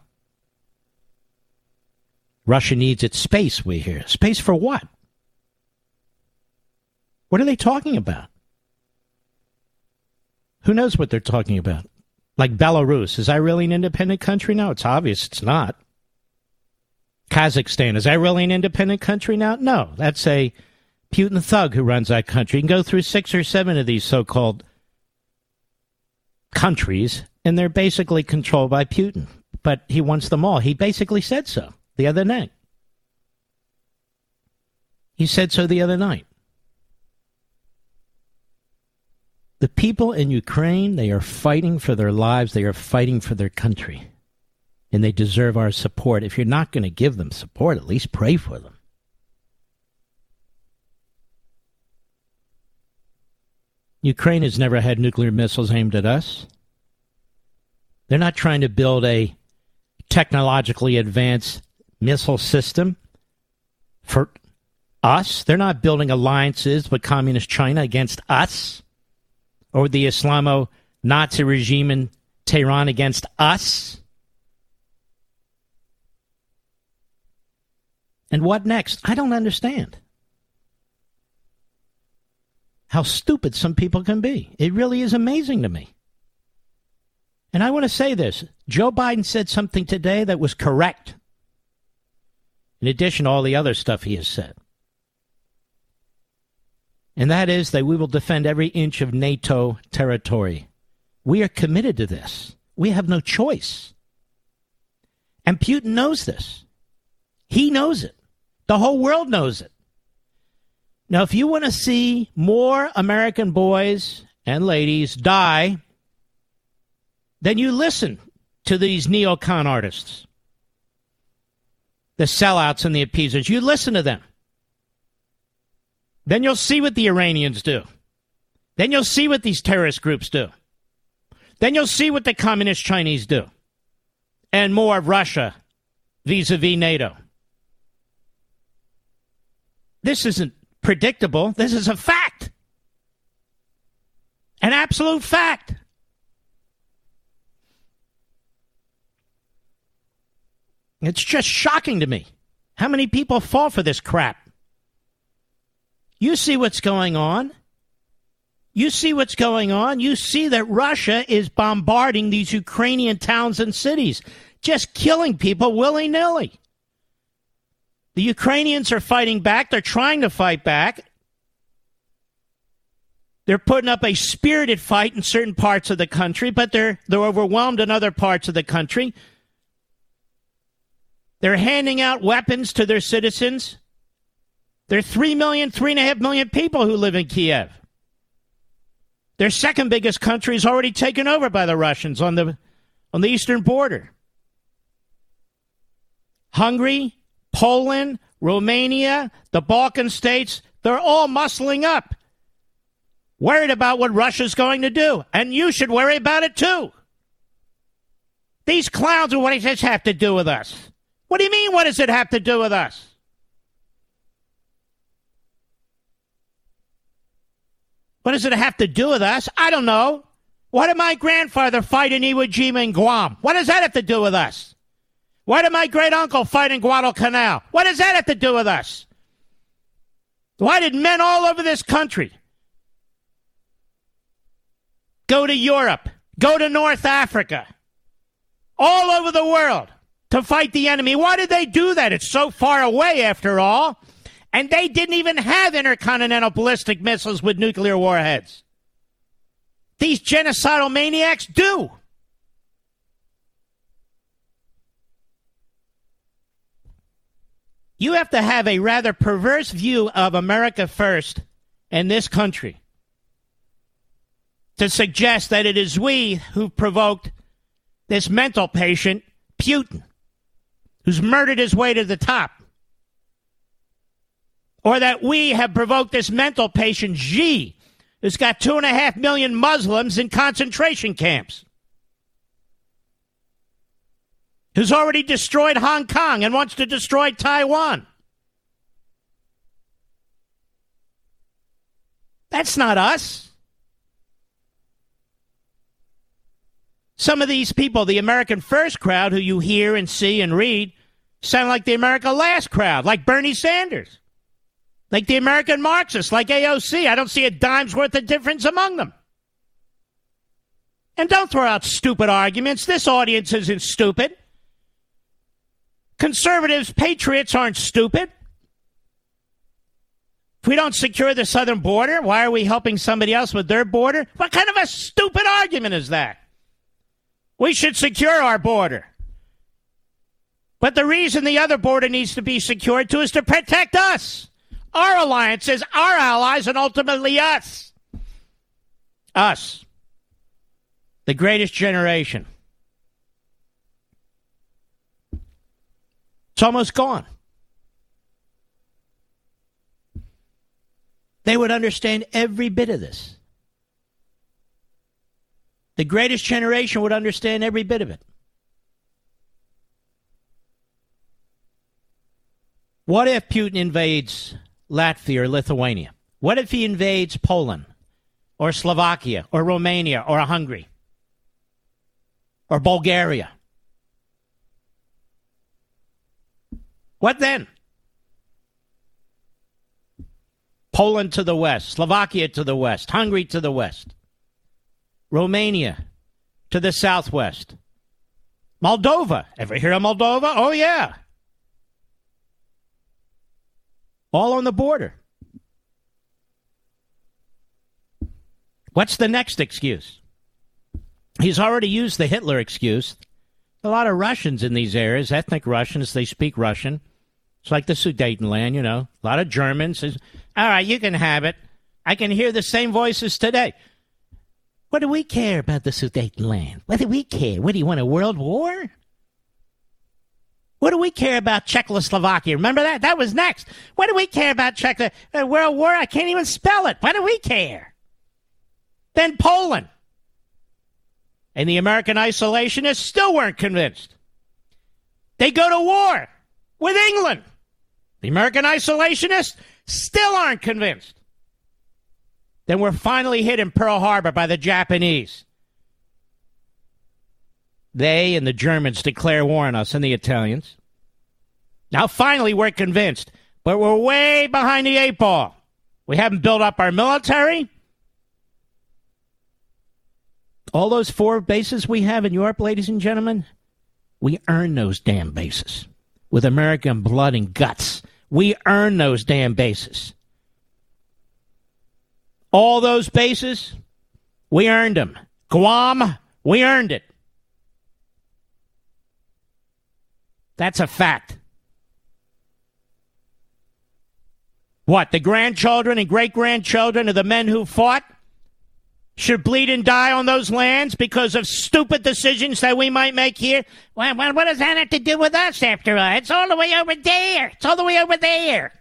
[SPEAKER 1] Russia needs its space, we hear. Space for what? What are they talking about? Who knows what they're talking about? Like Belarus. Is that really an independent country now? It's obvious it's not. Kazakhstan. Is that really an independent country now? No. That's a Putin thug who runs that country. You can go through six or seven of these so called countries, and they're basically controlled by Putin. But he wants them all. He basically said so the other night. He said so the other night. The people in Ukraine, they are fighting for their lives, they are fighting for their country. And they deserve our support. If you're not going to give them support, at least pray for them. Ukraine has never had nuclear missiles aimed at us. They're not trying to build a technologically advanced missile system for us. They're not building alliances with Communist China against us or the Islamo Nazi regime in Tehran against us. And what next? I don't understand. How stupid some people can be. It really is amazing to me. And I want to say this Joe Biden said something today that was correct in addition to all the other stuff he has said. And that is that we will defend every inch of NATO territory. We are committed to this. We have no choice. And Putin knows this. He knows it. The whole world knows it. Now, if you want to see more American boys and ladies die, then you listen to these neocon artists the sellouts and the appeasers. You listen to them. Then you'll see what the Iranians do. Then you'll see what these terrorist groups do. Then you'll see what the communist Chinese do. And more of Russia vis a vis NATO. This isn't predictable. This is a fact. An absolute fact. It's just shocking to me how many people fall for this crap. You see what's going on. You see what's going on. You see that Russia is bombarding these Ukrainian towns and cities, just killing people willy nilly. The Ukrainians are fighting back. They're trying to fight back. They're putting up a spirited fight in certain parts of the country, but they're, they're overwhelmed in other parts of the country. They're handing out weapons to their citizens. There are 3 million, 3.5 million people who live in Kiev. Their second biggest country is already taken over by the Russians on the, on the eastern border. Hungary, Poland, Romania, the Balkan states, they're all muscling up, worried about what Russia's going to do. And you should worry about it too. These clowns, are what does this have to do with us? What do you mean, what does it have to do with us? What does it have to do with us? I don't know. What did my grandfather fight in Iwo Jima in Guam? What does that have to do with us? Why did my great uncle fight in Guadalcanal? What does that have to do with us? Why did men all over this country go to Europe, go to North Africa, all over the world to fight the enemy? Why did they do that? It's so far away, after all. And they didn't even have intercontinental ballistic missiles with nuclear warheads. These genocidal maniacs do. You have to have a rather perverse view of America first and this country to suggest that it is we who provoked this mental patient, Putin, who's murdered his way to the top. Or that we have provoked this mental patient, Xi, who's got two and a half million Muslims in concentration camps. Who's already destroyed Hong Kong and wants to destroy Taiwan. That's not us. Some of these people, the American First crowd who you hear and see and read, sound like the America Last crowd, like Bernie Sanders, like the American Marxists, like AOC. I don't see a dime's worth of difference among them. And don't throw out stupid arguments. This audience isn't stupid. Conservatives, patriots aren't stupid. If we don't secure the southern border, why are we helping somebody else with their border? What kind of a stupid argument is that? We should secure our border. But the reason the other border needs to be secured too is to protect us, our alliances, our allies, and ultimately us. Us. The greatest generation. It's almost gone. They would understand every bit of this. The greatest generation would understand every bit of it. What if Putin invades Latvia or Lithuania? What if he invades Poland or Slovakia or Romania or Hungary or Bulgaria? What then? Poland to the west, Slovakia to the west, Hungary to the west, Romania to the southwest, Moldova. Ever hear of Moldova? Oh, yeah. All on the border. What's the next excuse? He's already used the Hitler excuse. A lot of Russians in these areas, ethnic Russians, they speak Russian. It's like the Sudetenland, you know. A lot of Germans. All right, you can have it. I can hear the same voices today. What do we care about the Sudetenland? What do we care? What do you want, a world war? What do we care about Czechoslovakia? Remember that? That was next. What do we care about Czech? Uh, world war? I can't even spell it. What do we care? Then Poland. And the American isolationists still weren't convinced. They go to war with England. The American isolationists still aren't convinced. Then we're finally hit in Pearl Harbor by the Japanese. They and the Germans declare war on us and the Italians. Now, finally, we're convinced, but we're way behind the eight ball. We haven't built up our military. All those four bases we have in Europe, ladies and gentlemen, we earn those damn bases with American blood and guts. We earn those damn bases. All those bases, we earned them. Guam, we earned it. That's a fact. What, the grandchildren and great grandchildren of the men who fought? Should bleed and die on those lands because of stupid decisions that we might make here? Well, well, what does that have to do with us after all? It's all the way over there. It's all the way over there.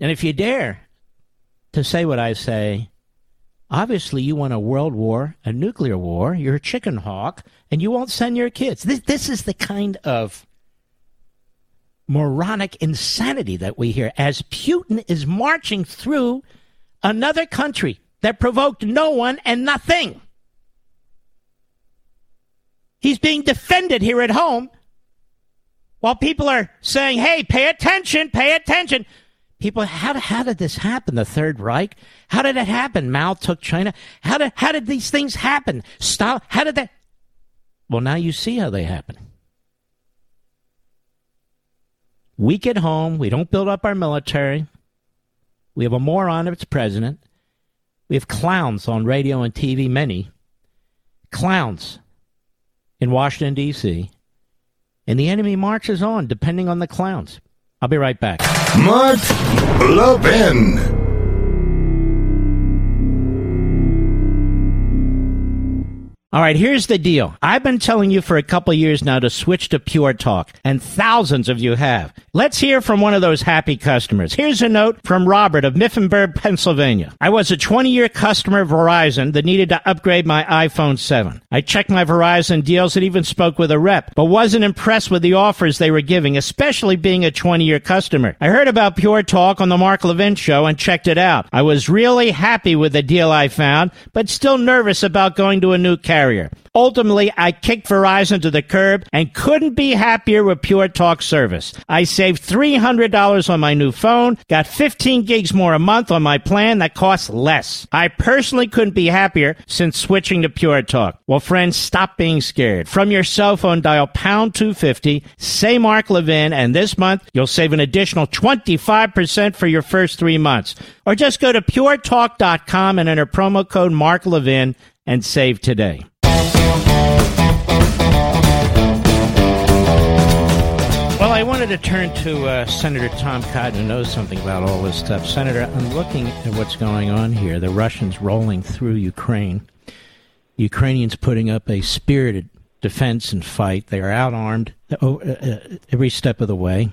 [SPEAKER 1] And if you dare to say what I say, obviously you want a world war, a nuclear war, you're a chicken hawk, and you won't send your kids. This, this is the kind of moronic insanity that we hear as Putin is marching through another country that provoked no one and nothing. He's being defended here at home while people are saying, hey, pay attention, pay attention. People, how, how did this happen? The Third Reich? How did it happen? Mao took China. How did, how did these things happen? Stop. How did that? Well, now you see how they happen. We get home. We don't build up our military. We have a moron that's president. We have clowns on radio and TV, many clowns in Washington, D.C. And the enemy marches on, depending on the clowns. I'll be right back.
[SPEAKER 2] Mark Levin.
[SPEAKER 1] All right, here's the deal. I've been telling you for a couple years now to switch to Pure Talk, and thousands of you have. Let's hear from one of those happy customers. Here's a note from Robert of Mifflinburg, Pennsylvania. I was a 20 year customer of Verizon that needed to upgrade my iPhone 7. I checked my Verizon deals and even spoke with a rep, but wasn't impressed with the offers they were giving, especially being a 20 year customer. I heard about Pure Talk on the Mark Levin show and checked it out. I was really happy with the deal I found, but still nervous about going to a new carrier carrier. Ultimately, I kicked Verizon to the curb and couldn't be happier with Pure Talk service. I saved $300 on my new phone, got 15 gigs more a month on my plan that costs less. I personally couldn't be happier since switching to Pure Talk. Well, friends, stop being scared. From your cell phone, dial pound 250, say Mark Levin, and this month you'll save an additional 25% for your first three months. Or just go to puretalk.com and enter promo code Mark Levin and save today. Wanted to turn to uh, Senator Tom Cotton, who knows something about all this stuff. Senator, I'm looking at what's going on here. The Russians rolling through Ukraine. Ukrainians putting up a spirited defense and fight. They are outarmed uh, uh, every step of the way.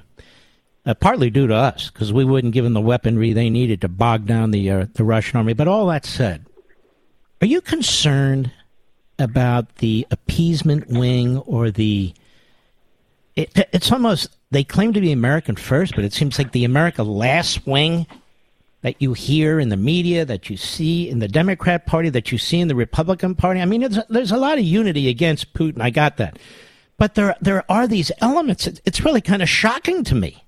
[SPEAKER 1] Uh, partly due to us, because we wouldn't give them the weaponry they needed to bog down the uh, the Russian army. But all that said, are you concerned about the appeasement wing or the? It, it's almost they claim to be American first, but it seems like the America last wing that you hear in the media, that you see in the Democrat Party, that you see in the Republican Party. I mean, there's a lot of unity against Putin. I got that, but there there are these elements. It's really kind of shocking to me.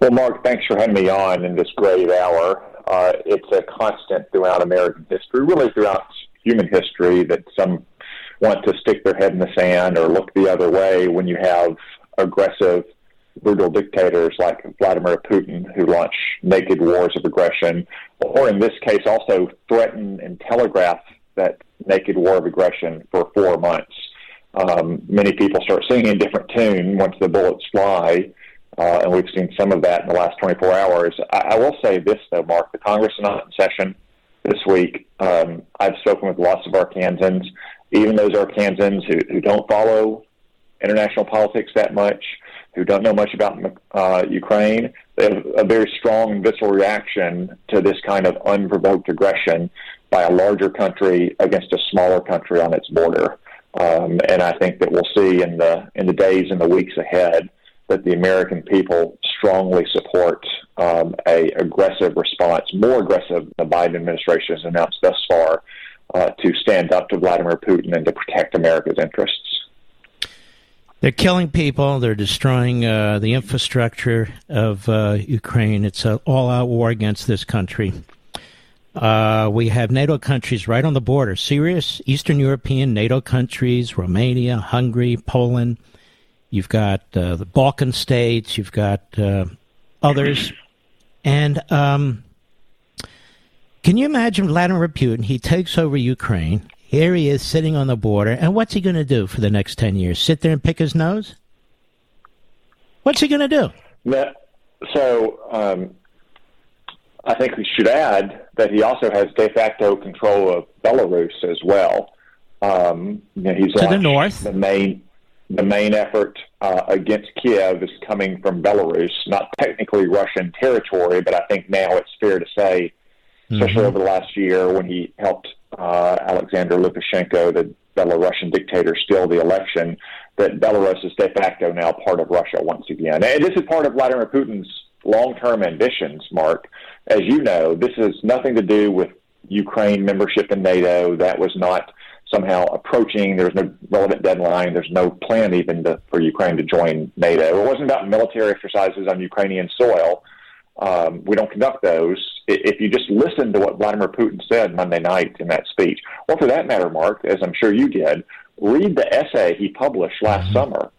[SPEAKER 5] Well, Mark, thanks for having me on in this great hour. Uh, it's a constant throughout American history, really throughout human history, that some want to stick their head in the sand or look the other way when you have aggressive, brutal dictators like Vladimir Putin who launch naked wars of aggression, or in this case also threaten and telegraph that naked war of aggression for four months. Um, many people start singing a different tune once the bullets fly uh, and we've seen some of that in the last 24 hours. I, I will say this, though, Mark. The Congress is not in session this week. Um, I've spoken with lots of Arkansans, even those Arkansans who, who don't follow international politics that much, who don't know much about uh, Ukraine. They have a very strong visceral reaction to this kind of unprovoked aggression by a larger country against a smaller country on its border. Um, and I think that we'll see in the in the days and the weeks ahead that the American people strongly support um, a aggressive response, more aggressive than the Biden administration has announced thus far, uh, to stand up to Vladimir Putin and to protect America's interests.
[SPEAKER 1] They're killing people. They're destroying uh, the infrastructure of uh, Ukraine. It's an all-out war against this country. Uh, we have NATO countries right on the border: serious Eastern European NATO countries, Romania, Hungary, Poland. You've got uh, the Balkan states. You've got uh, others, and um, can you imagine Vladimir Putin? He takes over Ukraine. Here he is sitting on the border, and what's he going to do for the next ten years? Sit there and pick his nose? What's he going to do?
[SPEAKER 5] So um, I think we should add that he also has de facto control of Belarus as well. Um, you know, he's
[SPEAKER 1] to the north,
[SPEAKER 5] the main the main effort uh, against Kiev is coming from Belarus, not technically Russian territory, but I think now it's fair to say, especially mm-hmm. over the last year when he helped uh, Alexander Lukashenko, the Belarusian dictator, steal the election, that Belarus is de facto now part of Russia once again. And this is part of Vladimir Putin's long term ambitions, Mark. As you know, this has nothing to do with Ukraine membership in NATO. That was not somehow approaching. There's no relevant deadline. There's no plan even to, for Ukraine to join NATO. It wasn't about military exercises on Ukrainian soil. Um, we don't conduct those. If you just listen to what Vladimir Putin said Monday night in that speech, or for that matter, Mark, as I'm sure you did, read the essay he published last mm-hmm. summer,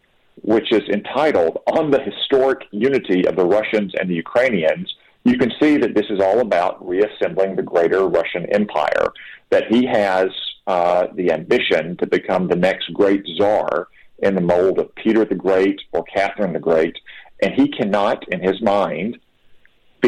[SPEAKER 5] which is entitled On the Historic Unity of the Russians and the Ukrainians. You can see that this is all about reassembling the greater Russian empire, that he has uh, the ambition to become the next great czar in the mold of Peter the Great or Catherine the Great, and he cannot, in his mind,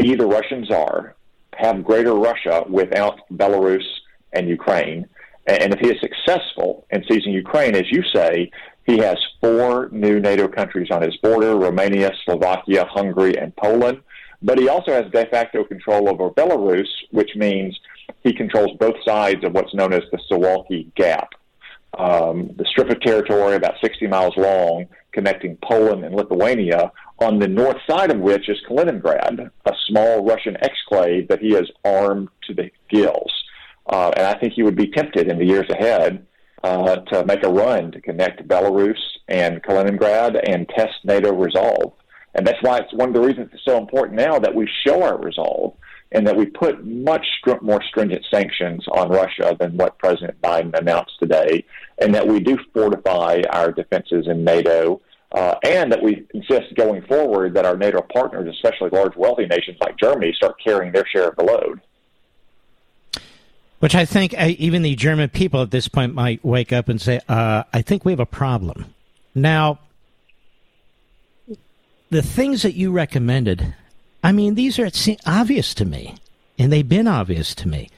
[SPEAKER 5] be the Russian czar, have greater Russia without Belarus and Ukraine. And if he is successful in seizing Ukraine, as you say, he has four new NATO countries on his border Romania, Slovakia, Hungary, and Poland. But he also has de facto control over Belarus, which means he controls both sides of what's known as the Suwalki Gap. Um, the strip of territory, about 60 miles long, connecting Poland and Lithuania, on the north side of which is Kaliningrad, a small Russian exclave that he has armed to the gills. Uh, and I think he would be tempted in the years ahead uh, to make a run to connect Belarus and Kaliningrad and test NATO resolve. And that's why it's one of the reasons it's so important now that we show our resolve and that we put much str- more stringent sanctions on Russia than what President Biden announced today, and that we do fortify our defenses in NATO uh, and that we insist going forward that our NATO partners, especially large wealthy nations like Germany, start carrying their share of the load.
[SPEAKER 1] Which I think uh, even the German people at this point might wake up and say, uh, I think we have a problem. Now, the things that you recommended, I mean, these are obvious to me, and they've been obvious to me.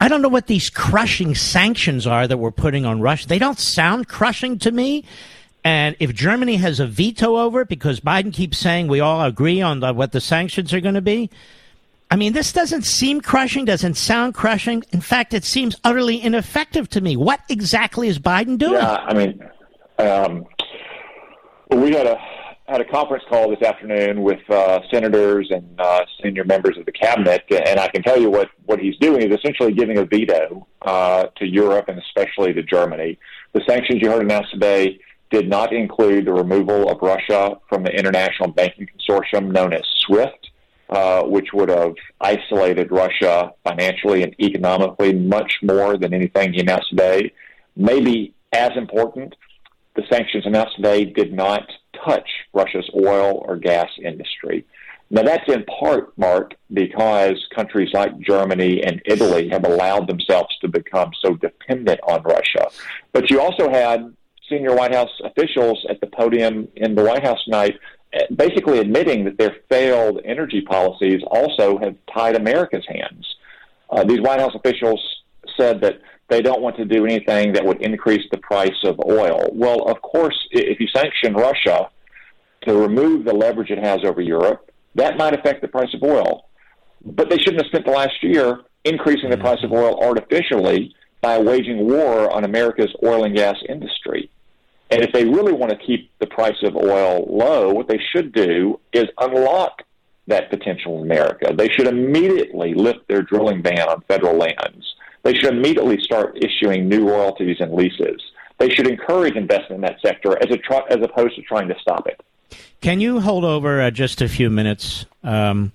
[SPEAKER 1] I don't know what these crushing sanctions are that we're putting on Russia. They don't sound crushing to me. And if Germany has a veto over it because Biden keeps saying we all agree on the, what the sanctions are going to be, I mean, this doesn't seem crushing, doesn't sound crushing. In fact, it seems utterly ineffective to me. What exactly is Biden doing?
[SPEAKER 5] Yeah, I mean, um, we had a had a conference call this afternoon with uh, senators and uh, senior members of the cabinet, and I can tell you what what he's doing is essentially giving a veto uh, to Europe and especially to Germany. The sanctions you heard announced today did not include the removal of Russia from the international banking consortium known as SWIFT, uh, which would have isolated Russia financially and economically much more than anything he announced today. Maybe as important, the sanctions announced today did not touch Russia's oil or gas industry. Now, that's in part, Mark, because countries like Germany and Italy have allowed themselves to become so dependent on Russia. But you also had senior White House officials at the podium in the White House tonight basically admitting that their failed energy policies also have tied America's hands. Uh, these White House officials said that they don't want to do anything that would increase the price of oil. Well, of course, if you sanction Russia to remove the leverage it has over Europe, that might affect the price of oil. But they shouldn't have spent the last year increasing the price of oil artificially by waging war on America's oil and gas industry. And if they really want to keep the price of oil low, what they should do is unlock that potential in America. They should immediately lift their drilling ban on federal lands. They should immediately start issuing new royalties and leases. They should encourage investment in that sector as, a as opposed to trying to stop it.
[SPEAKER 1] Can you hold over uh, just a few minutes? Um,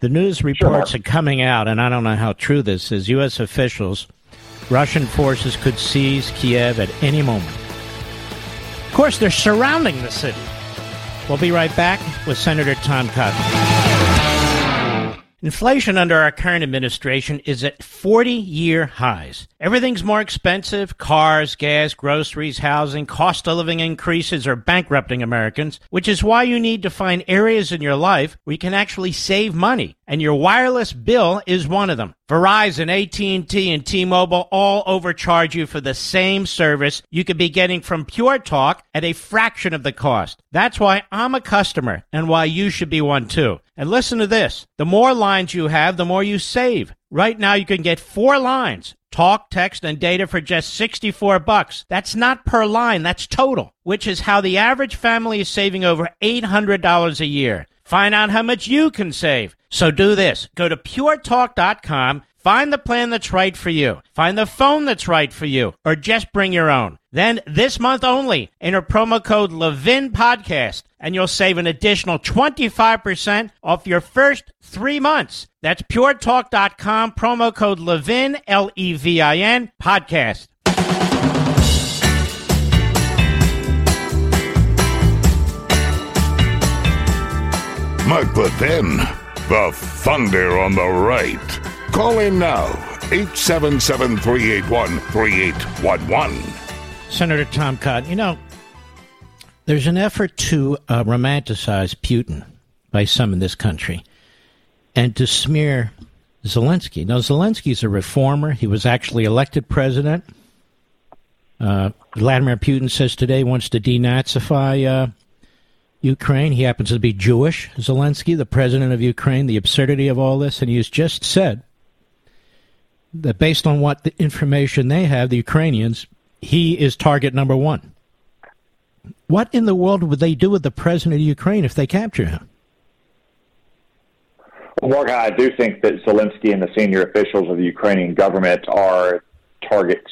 [SPEAKER 1] the news reports sure. are coming out, and I don't know how true this is. U.S. officials, Russian forces could seize Kiev at any moment. Of course, they're surrounding the city. We'll be right back with Senator Tom Cotton. Inflation under our current administration is at 40 year highs. Everything's more expensive cars, gas, groceries, housing, cost of living increases are bankrupting Americans, which is why you need to find areas in your life where you can actually save money. And your wireless bill is one of them. Verizon, AT&T, and T-Mobile all overcharge you for the same service you could be getting from Pure Talk at a fraction of the cost. That's why I'm a customer and why you should be one too. And listen to this. The more lines you have, the more you save. Right now you can get four lines talk, text, and data for just 64 bucks. That's not per line, that's total, which is how the average family is saving over $800 a year. Find out how much you can save. So do this. Go to puretalk.com, find the plan that's right for you, find the phone that's right for you, or just bring your own. Then this month only, enter promo code Levin Podcast, and you'll save an additional 25% off your first three months. That's puretalk.com, promo code Levin, L E V I N, podcast.
[SPEAKER 2] Mark Levin, the thunder on the right. Call in now, 877 381 3811.
[SPEAKER 1] Senator Tom Cotton, you know, there's an effort to uh, romanticize Putin by some in this country and to smear Zelensky. Now, Zelensky's a reformer. He was actually elected president. Uh, Vladimir Putin says today he wants to denazify uh, Ukraine. He happens to be Jewish, Zelensky, the president of Ukraine, the absurdity of all this. And he has just said that based on what the information they have, the Ukrainians, he is target number one. What in the world would they do with the president of Ukraine if they capture him?
[SPEAKER 5] Well, Mark, I do think that Zelensky and the senior officials of the Ukrainian government are targets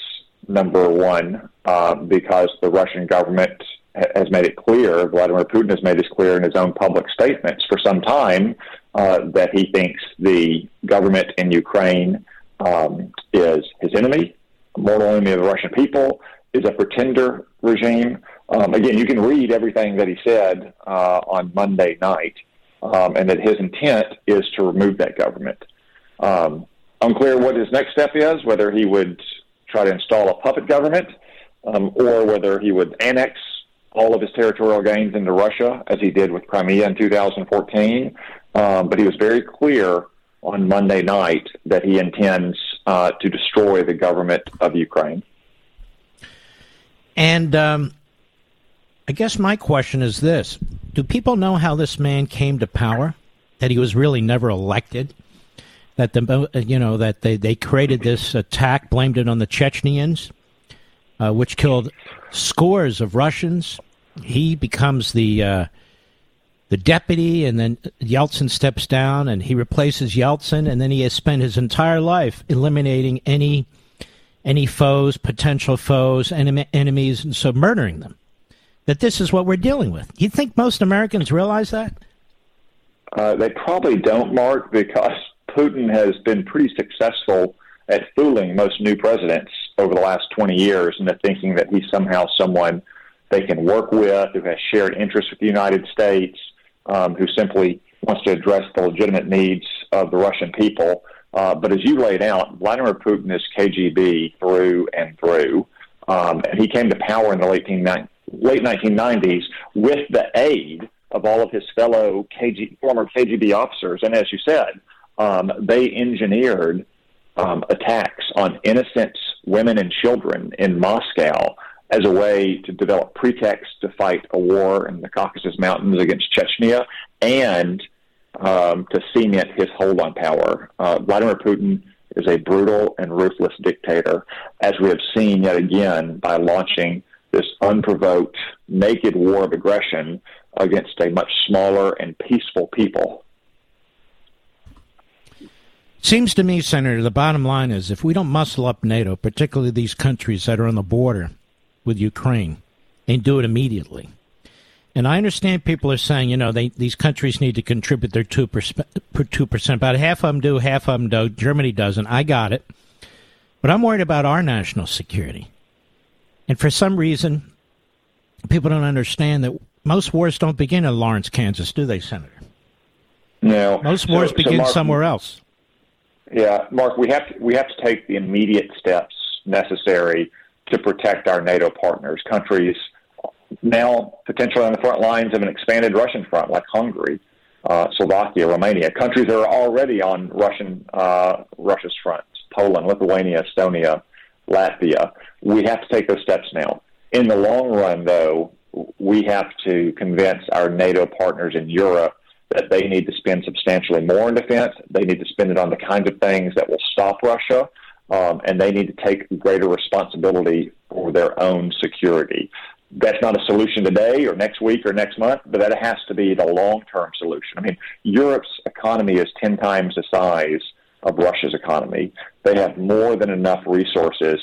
[SPEAKER 5] number one uh, because the Russian government has made it clear, Vladimir Putin has made this clear in his own public statements for some time, uh, that he thinks the government in Ukraine um, is his enemy, mortal enemy of the Russian people, is a pretender regime. Um, again, you can read everything that he said uh, on Monday night, um, and that his intent is to remove that government. Um, unclear what his next step is, whether he would try to install a puppet government um, or whether he would annex all of his territorial gains into Russia, as he did with Crimea in 2014. Um, but he was very clear on Monday night that he intends uh, to destroy the government of Ukraine.
[SPEAKER 1] And um, I guess my question is this Do people know how this man came to power? That he was really never elected? That the you know that they, they created this attack, blamed it on the Chechens, uh, which killed scores of Russians. He becomes the uh, the deputy, and then Yeltsin steps down, and he replaces Yeltsin, and then he has spent his entire life eliminating any any foes, potential foes, enemies, and so murdering them. That this is what we're dealing with. You think most Americans realize that?
[SPEAKER 5] Uh, they probably don't, Mark, because Putin has been pretty successful at fooling most new presidents over the last 20 years into thinking that he's somehow someone they can work with, who has shared interests with the United States, um, who simply wants to address the legitimate needs of the Russian people. Uh, but as you laid out, Vladimir Putin is KGB through and through. Um, and he came to power in the late, late 1990s with the aid of all of his fellow KG, former KGB officers. And as you said, um, they engineered um, attacks on innocent women and children in Moscow as a way to develop pretext to fight a war in the Caucasus Mountains against Chechnya and um, to cement his hold on power. Uh, Vladimir Putin is a brutal and ruthless dictator, as we have seen yet again by launching this unprovoked, naked war of aggression against a much smaller and peaceful people.
[SPEAKER 1] Seems to me, Senator, the bottom line is if we don't muscle up NATO, particularly these countries that are on the border with Ukraine, and do it immediately. And I understand people are saying, you know, they, these countries need to contribute their 2%, 2%. About half of them do, half of them don't. Germany doesn't. I got it. But I'm worried about our national security. And for some reason, people don't understand that most wars don't begin in Lawrence, Kansas, do they, Senator?
[SPEAKER 5] No.
[SPEAKER 1] Most wars so, begin so Mark, somewhere else.
[SPEAKER 5] Yeah, Mark, we have to, we have to take the immediate steps necessary to protect our NATO partners, countries now potentially on the front lines of an expanded Russian front, like Hungary, uh, Slovakia, Romania, countries that are already on Russian uh, Russia's front, Poland, Lithuania, Estonia, Latvia. We have to take those steps now. In the long run, though, we have to convince our NATO partners in Europe that they need to spend substantially more in defense. They need to spend it on the kinds of things that will stop Russia um, and they need to take greater responsibility for their own security. That's not a solution today or next week or next month, but that has to be the long term solution. I mean, Europe's economy is 10 times the size of Russia's economy. They have more than enough resources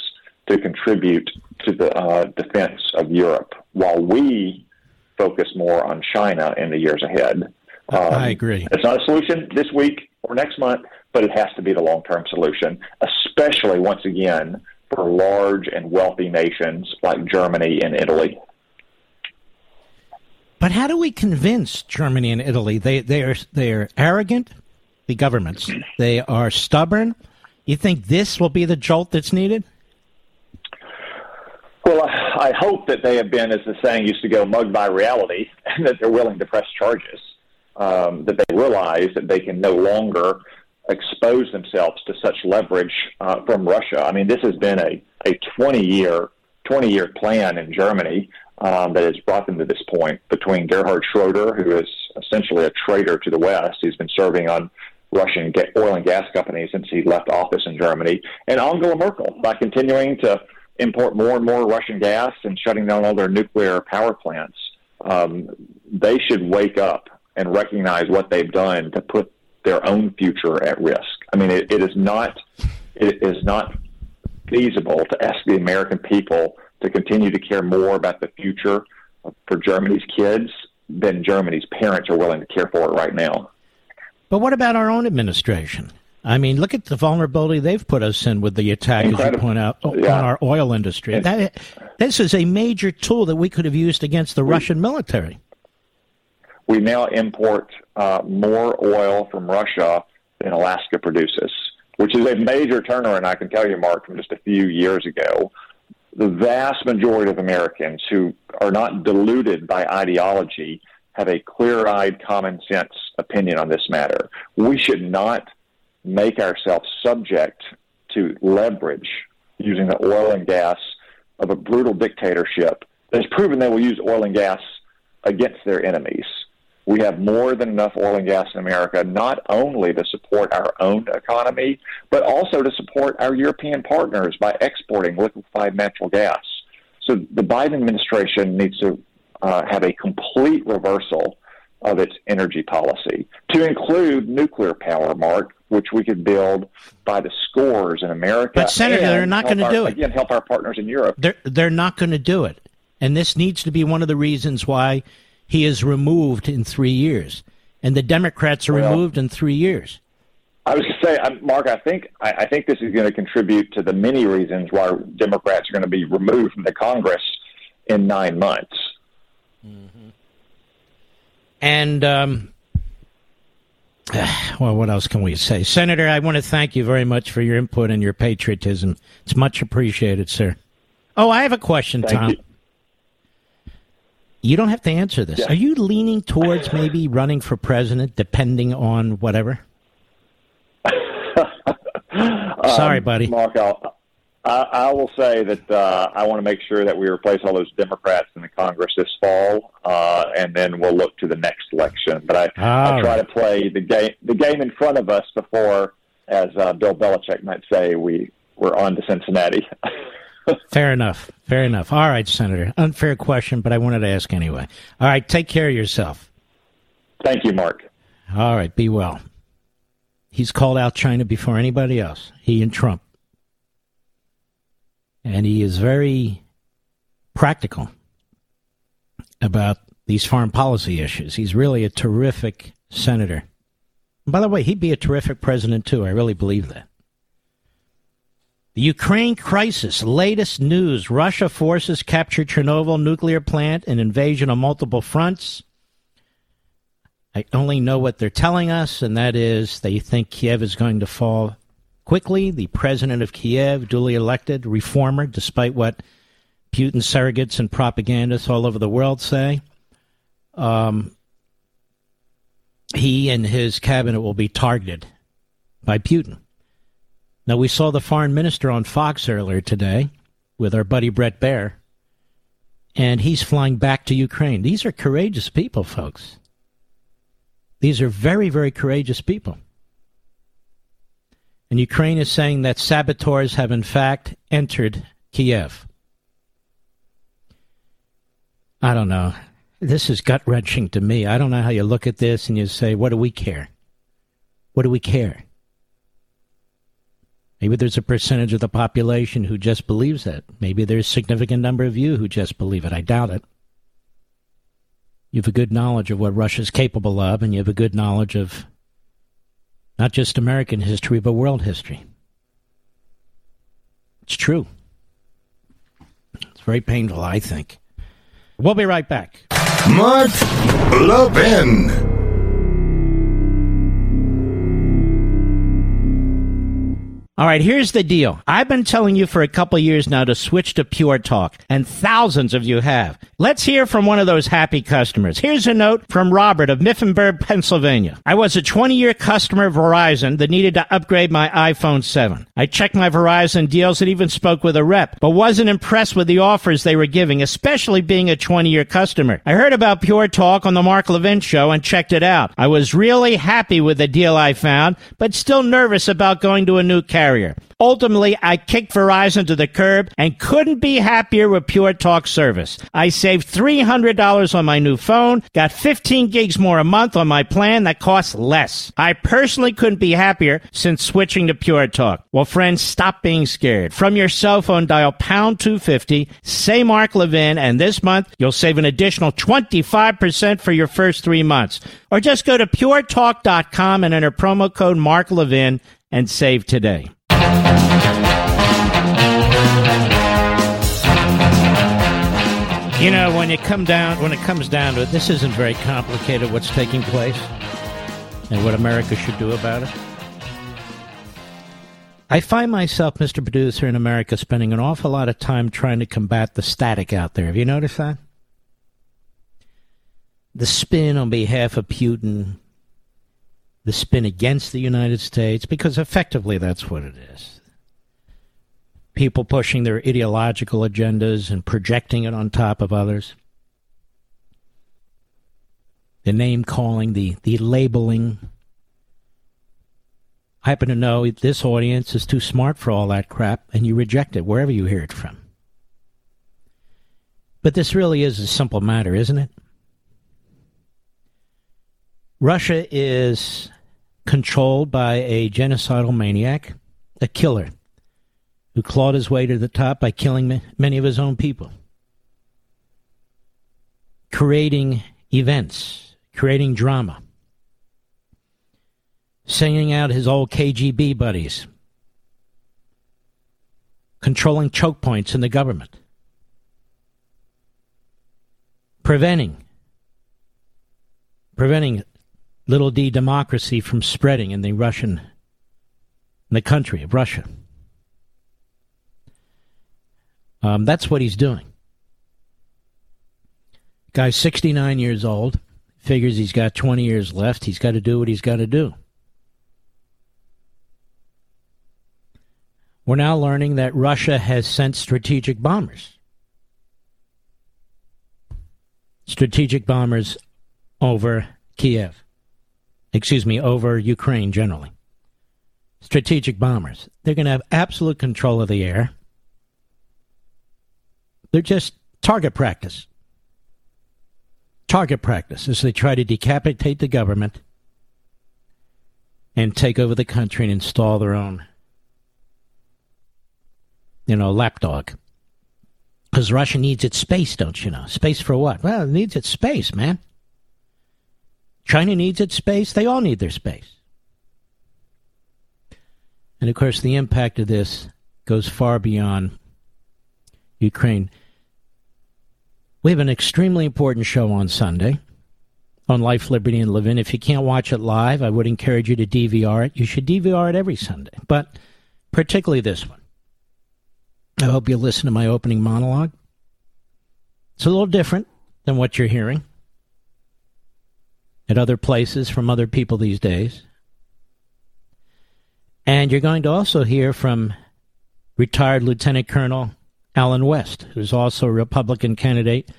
[SPEAKER 5] to contribute to the uh, defense of Europe, while we focus more on China in the years ahead.
[SPEAKER 1] Um, I agree.
[SPEAKER 5] It's not a solution this week or next month, but it has to be the long term solution, especially once again for large and wealthy nations like Germany and Italy.
[SPEAKER 1] But how do we convince Germany and Italy? They they are they are arrogant, the governments. They are stubborn. You think this will be the jolt that's needed?
[SPEAKER 5] Well, I hope that they have been, as the saying used to go, mugged by reality, and that they're willing to press charges. Um, that they realize that they can no longer expose themselves to such leverage uh, from Russia. I mean, this has been a, a 20 year 20 year plan in Germany um, that has brought them to this point between Gerhard Schroeder, who is essentially a traitor to the West. He's been serving on Russian oil and gas companies since he left office in Germany, and Angela Merkel by continuing to import more and more Russian gas and shutting down all their nuclear power plants. Um, they should wake up and recognize what they've done to put their own future at risk. I mean, it, it is not it is not feasible to ask the American people to continue to care more about the future for Germany's kids than Germany's parents are willing to care for it right now.
[SPEAKER 1] But what about our own administration? I mean, look at the vulnerability they've put us in with the attack, Incredible. as you point out, yeah. on our oil industry. That, this is a major tool that we could have used against the we, Russian military
[SPEAKER 5] we now import uh, more oil from Russia than Alaska produces, which is a major turnaround, I can tell you, Mark, from just a few years ago. The vast majority of Americans who are not deluded by ideology have a clear eyed, common sense opinion on this matter. We should not make ourselves subject to leverage using the oil and gas of a brutal dictatorship that has proven they will use oil and gas against their enemies. We have more than enough oil and gas in America, not only to support our own economy, but also to support our European partners by exporting liquefied natural gas. So the Biden administration needs to uh, have a complete reversal of its energy policy to include nuclear power, Mark, which we could build by the scores in America.
[SPEAKER 1] But Senator, they're not going to do it.
[SPEAKER 5] Again, help our partners in Europe.
[SPEAKER 1] They're they're not going to do it, and this needs to be one of the reasons why he is removed in three years, and the Democrats are well, removed in three years.
[SPEAKER 5] I was going to say, Mark, I think I, I think this is going to contribute to the many reasons why Democrats are going to be removed from the Congress in nine months.
[SPEAKER 1] Mm-hmm. And um, well, what else can we say, Senator? I want to thank you very much for your input and your patriotism. It's much appreciated, sir. Oh, I have a question,
[SPEAKER 5] thank
[SPEAKER 1] Tom.
[SPEAKER 5] You.
[SPEAKER 1] You don't have to answer this. Yeah. Are you leaning towards maybe running for president, depending on whatever? Sorry, um, buddy.
[SPEAKER 5] Mark, I'll, I, I will say that uh, I want to make sure that we replace all those Democrats in the Congress this fall, uh, and then we'll look to the next election. But I, I try to play the game, the game in front of us before, as uh, Bill Belichick might say, we we're on to Cincinnati.
[SPEAKER 1] Fair enough. Fair enough. All right, Senator. Unfair question, but I wanted to ask anyway. All right, take care of yourself.
[SPEAKER 5] Thank you, Mark.
[SPEAKER 1] All right, be well. He's called out China before anybody else, he and Trump. And he is very practical about these foreign policy issues. He's really a terrific senator. by the way, he'd be a terrific president, too. I really believe that. The Ukraine crisis, latest news Russia forces capture Chernobyl nuclear plant, an invasion on multiple fronts. I only know what they're telling us, and that is they think Kiev is going to fall quickly. The president of Kiev, duly elected, reformer, despite what Putin surrogates and propagandists all over the world say. Um, he and his cabinet will be targeted by Putin. Now, we saw the foreign minister on Fox earlier today with our buddy Bret Baier, and he's flying back to Ukraine. These are courageous people, folks. These are very, very courageous people. And Ukraine is saying that saboteurs have in fact entered Kiev. I don't know. This is gut wrenching to me. I don't know how you look at this and you say, what do we care? What do we care? Maybe there's a percentage of the population who just believes that. Maybe there's a significant number of you who just believe it. I doubt it. You have a good knowledge of what Russia's capable of, and you have a good knowledge of not just American history, but world history. It's true. It's very painful, I think. We'll be right back.
[SPEAKER 2] Mark Levin.
[SPEAKER 1] All right, here's the deal. I've been telling you for a couple years now to switch to Pure Talk, and thousands of you have. Let's hear from one of those happy customers. Here's a note from Robert of Mifflinburg, Pennsylvania. I was a 20 year customer of Verizon that needed to upgrade my iPhone 7. I checked my Verizon deals and even spoke with a rep, but wasn't impressed with the offers they were giving, especially being a 20 year customer. I heard about Pure Talk on the Mark Levin show and checked it out. I was really happy with the deal I found, but still nervous about going to a new carrier carrier. Ultimately, I kicked Verizon to the curb and couldn't be happier with Pure Talk service. I saved $300 on my new phone, got 15 gigs more a month on my plan that costs less. I personally couldn't be happier since switching to Pure Talk. Well, friends, stop being scared. From your cell phone, dial pound 250, say Mark Levin, and this month you'll save an additional 25% for your first three months. Or just go to puretalk.com and enter promo code Mark Levin and save today. You know, when you come down, when it comes down to it, this isn't very complicated. What's taking place, and what America should do about it. I find myself, Mr. Producer, in America, spending an awful lot of time trying to combat the static out there. Have you noticed that? The spin on behalf of Putin, the spin against the United States, because effectively that's what it is. People pushing their ideological agendas and projecting it on top of others. The name calling, the, the labeling. I happen to know this audience is too smart for all that crap, and you reject it wherever you hear it from. But this really is a simple matter, isn't it? Russia is controlled by a genocidal maniac, a killer, who clawed his way to the top by killing many of his own people, creating events, creating drama, singing out his old KGB buddies, controlling choke points in the government, preventing. Preventing little d democracy from spreading in the Russian, in the country of Russia. Um, that's what he's doing. Guy's 69 years old, figures he's got 20 years left. He's got to do what he's got to do. We're now learning that Russia has sent strategic bombers. Strategic bombers over Kiev excuse me, over Ukraine generally. Strategic bombers. They're going to have absolute control of the air. They're just target practice. Target practice as they try to decapitate the government and take over the country and install their own, you know, lapdog. Because Russia needs its space, don't you know? Space for what? Well, it needs its space, man. China needs its space. They all need their space. And of course, the impact of this goes far beyond Ukraine. We have an extremely important show on Sunday on Life, Liberty, and Levin. If you can't watch it live, I would encourage you to DVR it. You should DVR it every Sunday, but particularly this one. I hope you listen to my opening monologue. It's a little different than what you're hearing at other places from other people these days. And you're going to also hear from retired Lieutenant Colonel Allen West, who's also a Republican candidate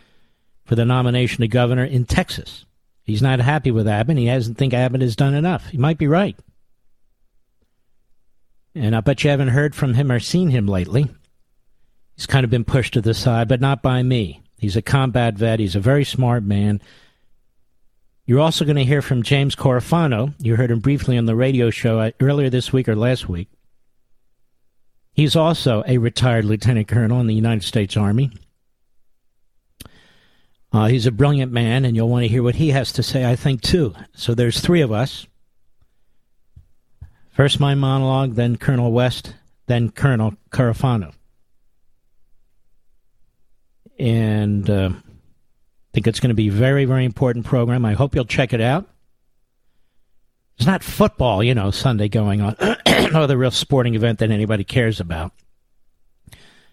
[SPEAKER 1] for the nomination to governor in Texas. He's not happy with Abbott. He doesn't think Abbott has done enough. He might be right. And I bet you haven't heard from him or seen him lately. He's kind of been pushed to the side, but not by me. He's a combat vet. He's a very smart man. You're also going to hear from James Carafano. You heard him briefly on the radio show uh, earlier this week or last week. He's also a retired lieutenant colonel in the United States Army. Uh, he's a brilliant man, and you'll want to hear what he has to say, I think, too. So there's three of us. First, my monologue, then Colonel West, then Colonel Carafano. And uh, think it's going to be a very, very important program. I hope you'll check it out. It's not football, you know, Sunday going on, no the real sporting event that anybody cares about.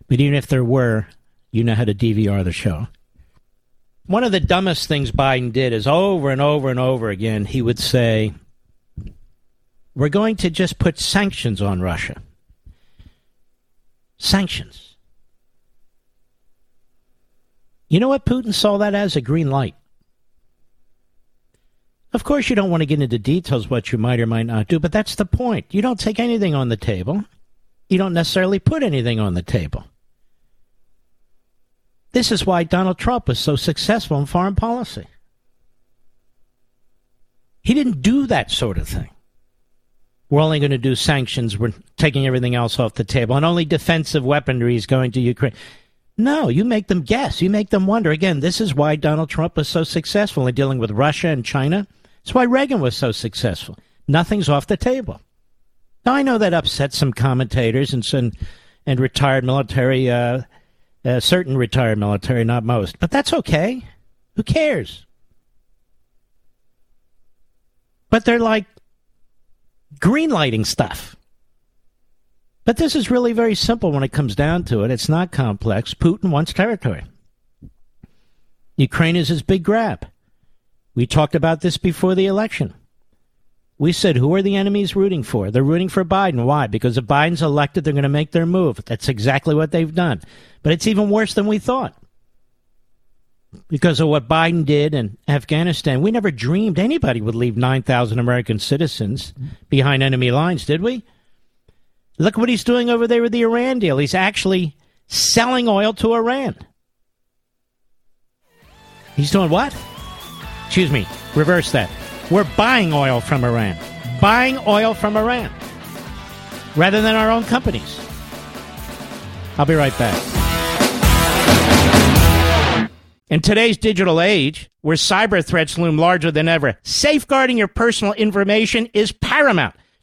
[SPEAKER 1] But even if there were, you know how to DVR the show. One of the dumbest things Biden did is over and over and over again, he would say, We're going to just put sanctions on Russia. Sanctions. You know what Putin saw that as? A green light. Of course, you don't want to get into details what you might or might not do, but that's the point. You don't take anything on the table. You don't necessarily put anything on the table. This is why Donald Trump was so successful in foreign policy. He didn't do that sort of thing. We're only going to do sanctions. We're taking everything else off the table. And only defensive weaponry is going to Ukraine. No, you make them guess. You make them wonder. Again, this is why Donald Trump was so successful in dealing with Russia and China. It's why Reagan was so successful. Nothing's off the table. Now, I know that upsets some commentators and some, and retired military uh, uh, certain retired military, not most. But that's okay. Who cares? But they're like greenlighting stuff. But this is really very simple when it comes down to it. It's not complex. Putin wants territory. Ukraine is his big grab. We talked about this before the election. We said, who are the enemies rooting for? They're rooting for Biden. Why? Because if Biden's elected, they're going to make their move. That's exactly what they've done. But it's even worse than we thought. Because of what Biden did in Afghanistan, we never dreamed anybody would leave 9,000 American citizens behind enemy lines, did we? Look what he's doing over there with the Iran deal. He's actually selling oil to Iran. He's doing what? Excuse me, reverse that. We're buying oil from Iran. Buying oil from Iran rather than our own companies. I'll be right back. In today's digital age, where cyber threats loom larger than ever, safeguarding your personal information is paramount.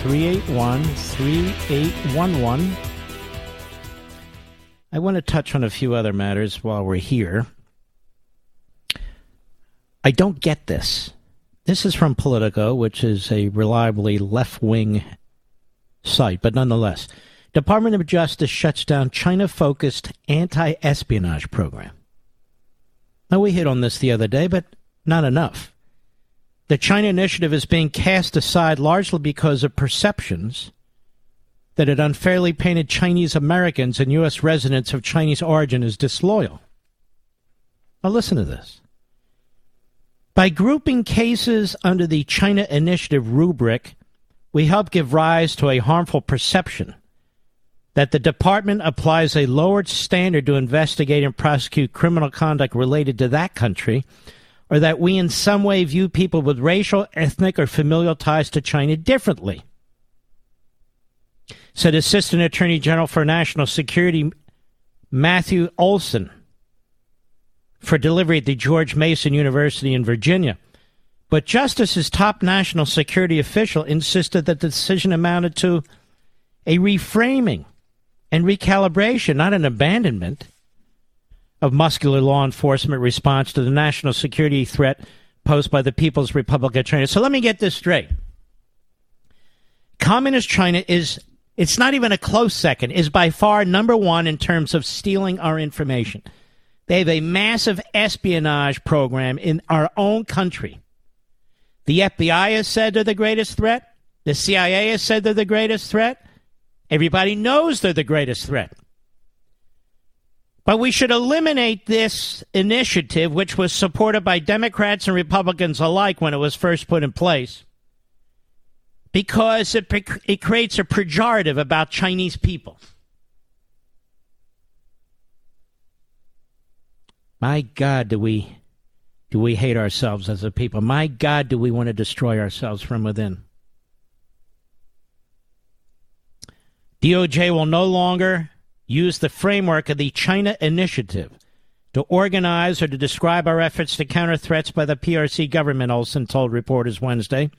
[SPEAKER 1] 877-381-3811. 877-381-3811. I want to touch on a few other matters while we're here. I don't get this. This is from Politico, which is a reliably left-wing site, but nonetheless. Department of Justice shuts down China-focused anti-espionage program. Now, we hit on this the other day, but not enough. The China initiative is being cast aside largely because of perceptions that it unfairly painted Chinese Americans and U.S. residents of Chinese origin as disloyal. Now, listen to this. By grouping cases under the China Initiative rubric, we help give rise to a harmful perception that the department applies a lowered standard to investigate and prosecute criminal conduct related to that country, or that we in some way view people with racial, ethnic, or familial ties to China differently. Said Assistant Attorney General for National Security Matthew Olsen for delivery at the George Mason University in Virginia. But Justice's top national security official insisted that the decision amounted to a reframing and recalibration, not an abandonment of muscular law enforcement response to the national security threat posed by the People's Republic of China. So let me get this straight. Communist China is, it's not even a close second, is by far number one in terms of stealing our information. They have a massive espionage program in our own country. The FBI has said they're the greatest threat. The CIA has said they're the greatest threat. Everybody knows they're the greatest threat. But we should eliminate this initiative, which was supported by Democrats and Republicans alike when it was first put in place, because it, it creates a pejorative about Chinese people. My God, do we do we hate ourselves as a people? My God, do we want to destroy ourselves from within? DOJ will no longer use the framework of the China Initiative to organize or to describe our efforts to counter threats by the PRC government, Olsen told reporters Wednesday,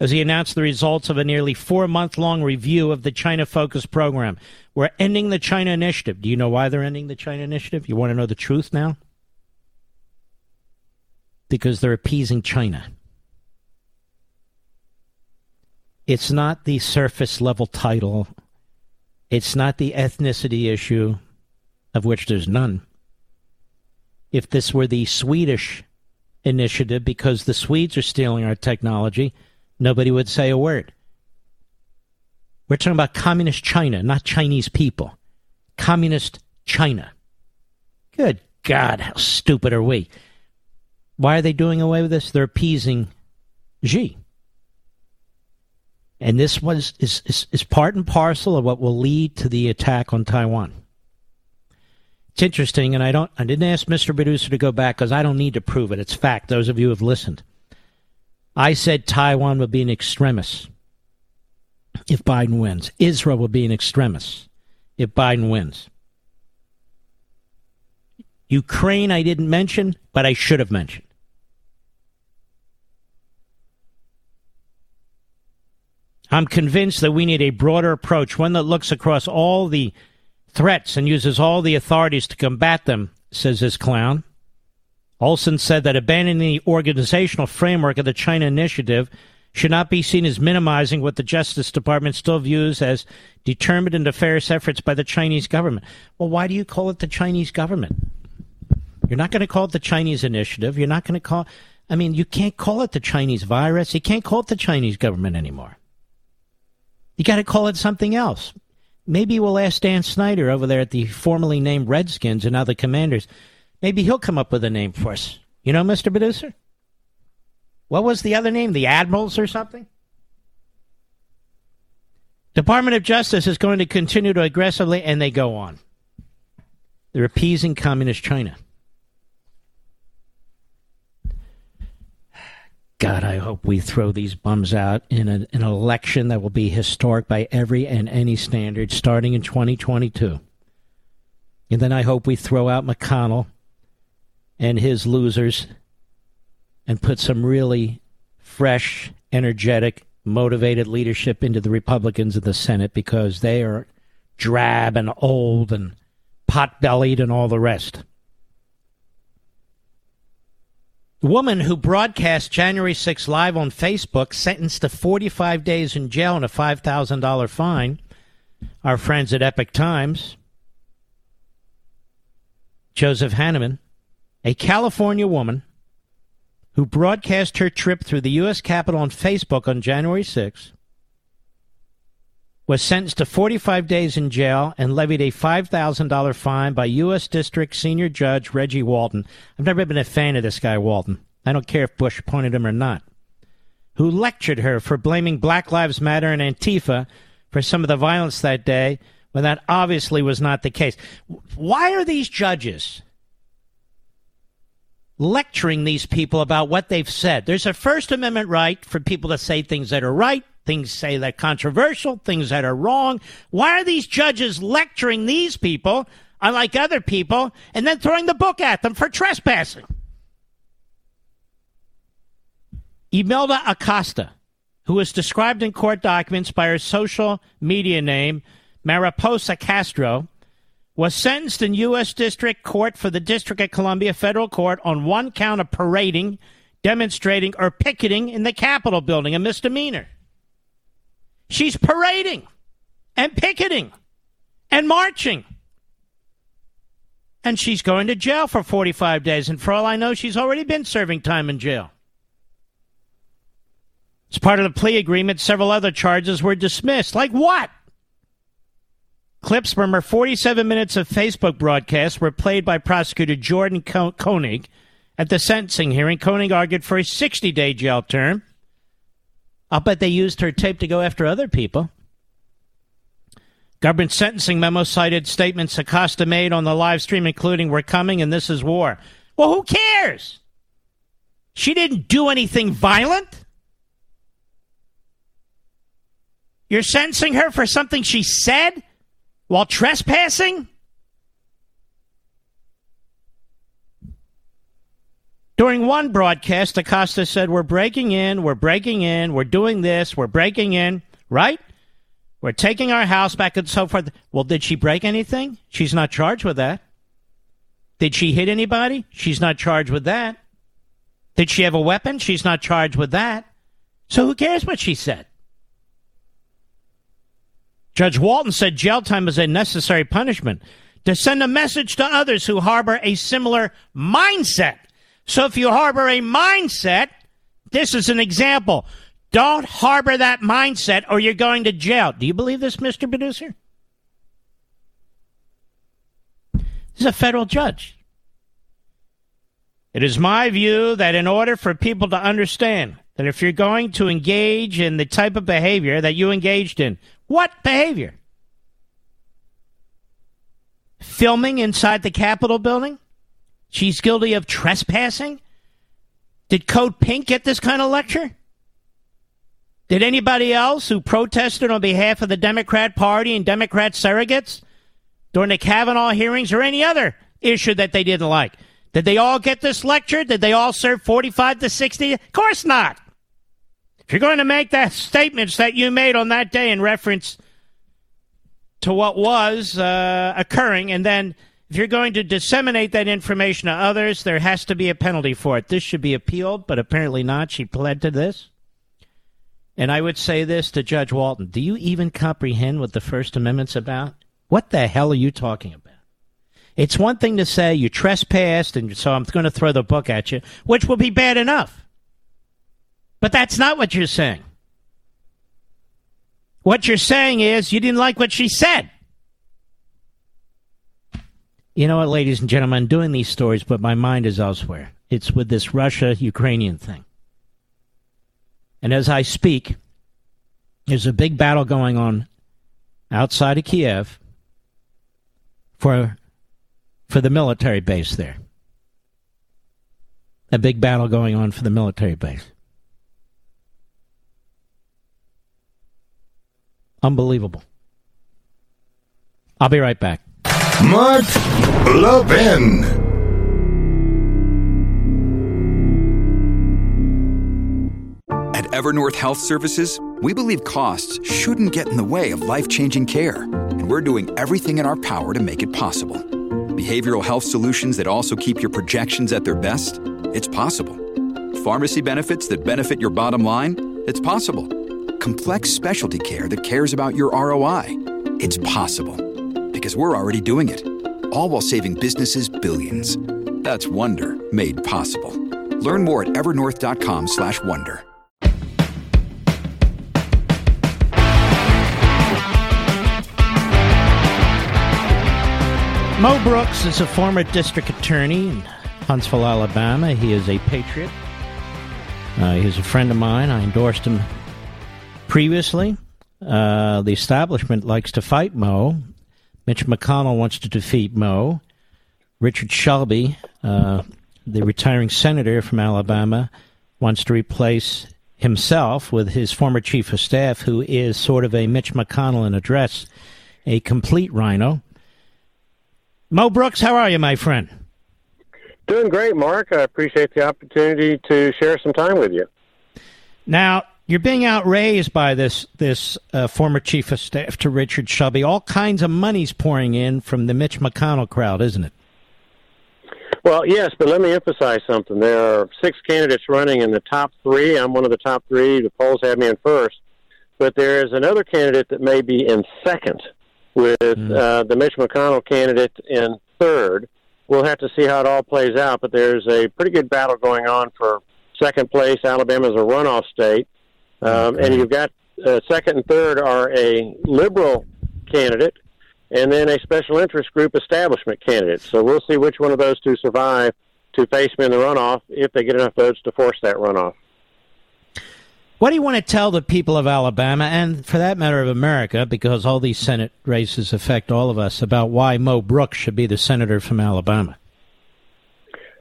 [SPEAKER 1] as he announced the results of a nearly four month long review of the China Focus program. We're ending the China Initiative. Do you know why they're ending the China Initiative? You want to know the truth now? Because they're appeasing China. It's not the surface level title it's not the ethnicity issue, of which there's none. If this were the Swedish initiative, because the Swedes are stealing our technology, nobody would say a word. We're talking about communist China, not Chinese people. Communist China. Good God, how stupid are we? Why are they doing away with this? They're appeasing Xi. And this was is, is, is part and parcel of what will lead to the attack on Taiwan. It's interesting, and I don't I didn't ask Mr. Producer to go back because I don't need to prove it. It's fact. Those of you who have listened. I said Taiwan would be an extremist if Biden wins. Israel will be an extremist if Biden wins. Ukraine I didn't mention, but I should have mentioned. I'm convinced that we need a broader approach, one that looks across all the threats and uses all the authorities to combat them, says this clown. Olsen said that abandoning the organizational framework of the China Initiative should not be seen as minimizing what the Justice Department still views as determined and nefarious efforts by the Chinese government. Well, why do you call it the Chinese government? You're not going to call it the Chinese Initiative. You're not going to call. I mean, you can't call it the Chinese virus. You can't call it the Chinese government anymore. You got to call it something else. Maybe we'll ask Dan Snyder over there at the formerly named Redskins and other commanders. Maybe he'll come up with a name for us. You know, Mr. Producer? What was the other name? The Admirals or something? Department of Justice is going to continue to aggressively, and they go on. They're appeasing communist China. God, I hope we throw these bums out in a, an election that will be historic by every and any standard starting in 2022. And then I hope we throw out McConnell and his losers and put some really fresh, energetic, motivated leadership into the Republicans in the Senate because they are drab and old and pot bellied and all the rest. The woman who broadcast January 6 live on Facebook sentenced to 45 days in jail and a $5,000 fine. Our friends at Epoch Times. Joseph Hanneman, a California woman who broadcast her trip through the U.S. Capitol on Facebook on January 6 was sentenced to 45 days in jail and levied a $5,000 fine by U.S. District Senior Judge Reggie Walton. I've never been a fan of this guy, Walton. I don't care if Bush appointed him or not. Who lectured her for blaming Black Lives Matter and Antifa for some of the violence that day when that obviously was not the case. Why are these judges lecturing these people about what they've said? There's a First Amendment right for people to say things that are right, things say that are controversial, things that are wrong. Why are these judges lecturing these people, unlike other people, and then throwing the book at them for trespassing? Imelda Acosta, who was described in court documents by her social media name, Mariposa Castro, was sentenced in U.S. District Court for the District of Columbia Federal Court on one count of parading, demonstrating, or picketing in the Capitol building, a misdemeanor. She's parading and picketing and marching. And she's going to jail for 45 days. And for all I know, she's already been serving time in jail. As part of the plea agreement, several other charges were dismissed. Like what? Clips from her 47 minutes of Facebook broadcast were played by prosecutor Jordan Koenig. At the sentencing hearing, Koenig argued for a 60 day jail term I'll bet they used her tape to go after other people. Government sentencing memo cited statements Acosta made on the live stream, including We're coming and this is war. Well, who cares? She didn't do anything violent. You're sentencing her for something she said while trespassing? During one broadcast, Acosta said, We're breaking in, we're breaking in, we're doing this, we're breaking in, right? We're taking our house back and so forth. Well, did she break anything? She's not charged with that. Did she hit anybody? She's not charged with that. Did she have a weapon? She's not charged with that. So who cares what she said? Judge Walton said jail time is a necessary punishment to send a message to others who harbor a similar mindset so if you harbor a mindset, this is an example. Don't harbor that mindset or you're going to jail. Do you believe this, Mr. Producer? This is a federal judge. It is my view that in order for people to understand that if you're going to engage in the type of behavior that you engaged in, what behavior? Filming inside the Capitol building? She's guilty of trespassing? Did Code Pink get this kind of lecture? Did anybody else who protested on behalf of the Democrat Party and Democrat surrogates during the Kavanaugh hearings or any other issue that they didn't like? Did they all get this lecture? Did they all serve 45 to 60? Of course not. If you're going to make the statements that you made on that day in reference to what was uh, occurring and then if you're going to disseminate that information to others, there has to be a penalty for it. This should be appealed, but apparently not. She pled to this. And I would say this to Judge Walton Do you even comprehend what the First Amendment's about? What the hell are you talking about? It's one thing to say you trespassed, and so I'm going to throw the book at you, which will be bad enough. But that's not what you're saying. What you're saying is you didn't like what she said. You know what, ladies and gentlemen, I'm doing these stories, but my mind is elsewhere. It's with this Russia Ukrainian thing. And as I speak, there's a big battle going on outside of Kiev for for the military base there. A big battle going on for the military base. Unbelievable. I'll be right back.
[SPEAKER 2] Levin.
[SPEAKER 6] At Evernorth Health Services, we believe costs shouldn't get in the way of life changing care, and we're doing everything in our power to make it possible. Behavioral health solutions that also keep your projections at their best? It's possible. Pharmacy benefits that benefit your bottom line? It's possible. Complex specialty care that cares about your ROI? It's possible because we're already doing it. All while saving businesses billions. That's Wonder made possible. Learn more at evernorth.com/wonder.
[SPEAKER 1] Mo Brooks is a former district attorney in Huntsville, Alabama. He is a patriot. Uh, he's a friend of mine. I endorsed him previously. Uh, the establishment likes to fight Mo Mitch McConnell wants to defeat Mo. Richard Shelby, uh, the retiring senator from Alabama, wants to replace himself with his former chief of staff, who is sort of a Mitch McConnell in address, a complete RINO. Mo Brooks, how are you, my friend?
[SPEAKER 7] Doing great, Mark. I appreciate the opportunity to share some time with you.
[SPEAKER 1] Now, you're being outraised by this this uh, former chief of staff to Richard Shelby. All kinds of money's pouring in from the Mitch McConnell crowd, isn't it?
[SPEAKER 7] Well, yes, but let me emphasize something. There are six candidates running in the top three. I'm one of the top three. The polls have me in first. But there is another candidate that may be in second with mm. uh, the Mitch McConnell candidate in third. We'll have to see how it all plays out, but there's a pretty good battle going on for second place. Alabama's a runoff state, um, okay. and you've got uh, second and third are a liberal candidate, and then a special interest group establishment candidate. So we'll see which one of those two survive to face me in the runoff if they get enough votes to force that runoff.
[SPEAKER 1] What do you want to tell the people of Alabama, and for that matter of America, because all these Senate races affect all of us, about why Mo Brooks should be the senator from Alabama?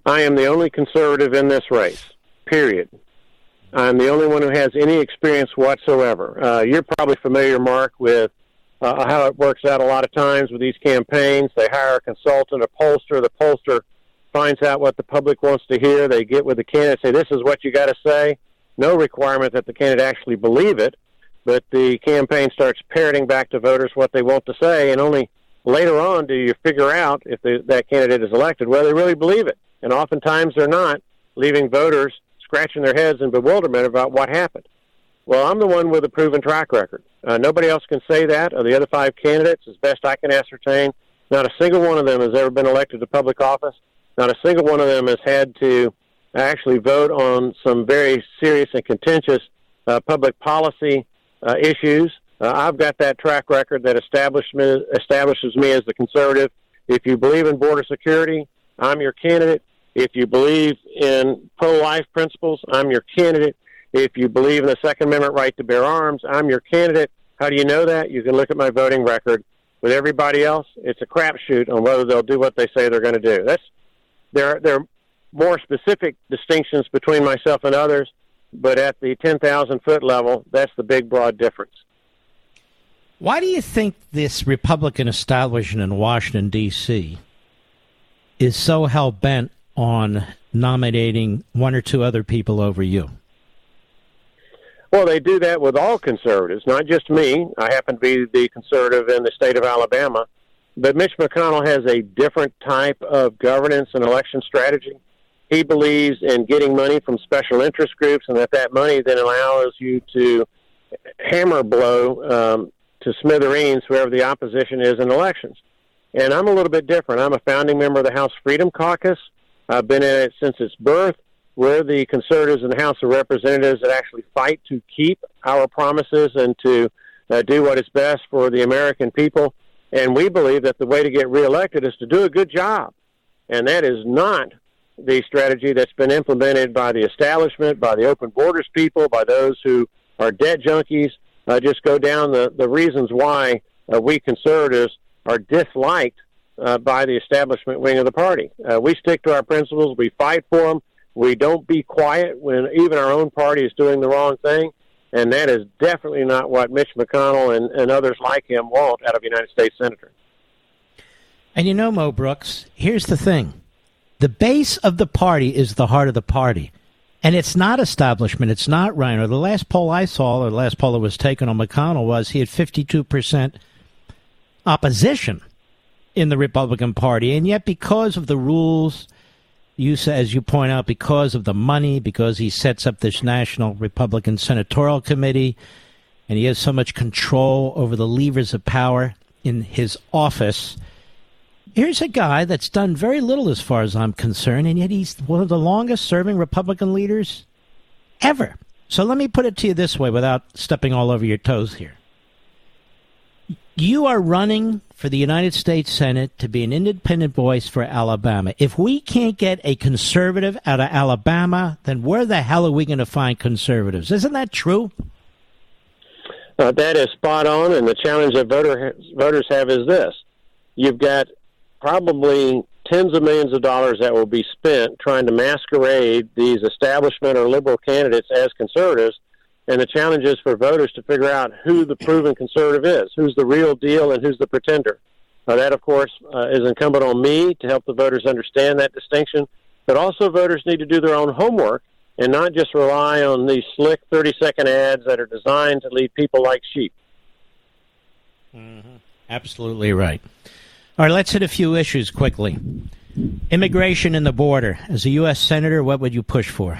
[SPEAKER 7] I am the only conservative in this race, period. I'm the only one who has any experience whatsoever. Uh, you're probably familiar, Mark, with uh, how it works out a lot of times with these campaigns. They hire a consultant, a pollster. The pollster finds out what the public wants to hear. They get with the candidate, say, "This is what you got to say." no requirement that the candidate actually believe it, but the campaign starts parroting back to voters what they want to say, and only later on do you figure out if the, that candidate is elected whether they really believe it. And oftentimes they're not, leaving voters scratching their heads in bewilderment about what happened. Well, I'm the one with a proven track record. Uh, nobody else can say that of the other five candidates, as best I can ascertain. Not a single one of them has ever been elected to public office. Not a single one of them has had to actually vote on some very serious and contentious uh, public policy uh, issues. Uh, I've got that track record that establishes establishes me as the conservative. If you believe in border security, I'm your candidate. If you believe in pro-life principles, I'm your candidate. If you believe in the Second Amendment right to bear arms, I'm your candidate. How do you know that? You can look at my voting record. With everybody else, it's a crapshoot on whether they'll do what they say they're going to do. That's there. There are more specific distinctions between myself and others, but at the 10,000 foot level, that's the big, broad difference.
[SPEAKER 1] Why do you think this Republican establishment in Washington, D.C. is so hell bent on nominating one or two other people over you?
[SPEAKER 7] Well, they do that with all conservatives, not just me. I happen to be the conservative in the state of Alabama. But Mitch McConnell has a different type of governance and election strategy he believes in getting money from special interest groups, and that that money then allows you to hammer blow um, to smithereens whoever the opposition is in elections. And I'm a little bit different. I'm a founding member of the House Freedom Caucus. I've been in it since its birth. We're the conservatives in the House of Representatives that actually fight to keep our promises and to uh, do what is best for the American people. And we believe that the way to get reelected is to do a good job. And that is not the strategy that's been implemented by the establishment, by the open borders people, by those who are debt junkies. Uh, just go down the, the reasons why uh, we conservatives are disliked uh, by the establishment wing of the party. Uh, we stick to our principles. We fight for them. We don't be quiet when even our own party is doing the wrong thing. And that is definitely not what Mitch McConnell and, and others like him want out of United States senator.
[SPEAKER 1] And you know, Mo Brooks, here's the thing the base of the party is the heart of the party. And it's not establishment. It's not RINO. The last poll I saw, or the last poll that was taken on McConnell, was he had 52% opposition in the Republican Party. And yet, because of the rules, you as you point out, because of the money, because he sets up this National Republican Senatorial Committee, and he has so much control over the levers of power in his office, Here's a guy that's done very little as far as I'm concerned, and yet he's one of the longest serving Republican leaders ever. So let me put it to you this way without stepping all over your toes here. You are running for the United States Senate to be an independent voice for Alabama. If we can't get a conservative out of Alabama, then where the hell are we going to find conservatives? Isn't that true?
[SPEAKER 7] Uh, that is spot on, and the challenge that voter, voters have is this: you've got probably tens of millions of dollars that will be spent trying to masquerade these establishment or liberal candidates as conservatives, and the challenge is for voters to figure out who the proven conservative is, who's the real deal, and who's the pretender. Uh, that, of course, uh, is incumbent on me to help the voters understand that distinction. But also, voters need to do their own homework and not just rely on these slick 30 second ads that are designed to lead people like sheep.
[SPEAKER 1] Mm-hmm. Absolutely right. All right, let's hit a few issues quickly. Immigration and the border. As a U.S. Senator, what would you push for?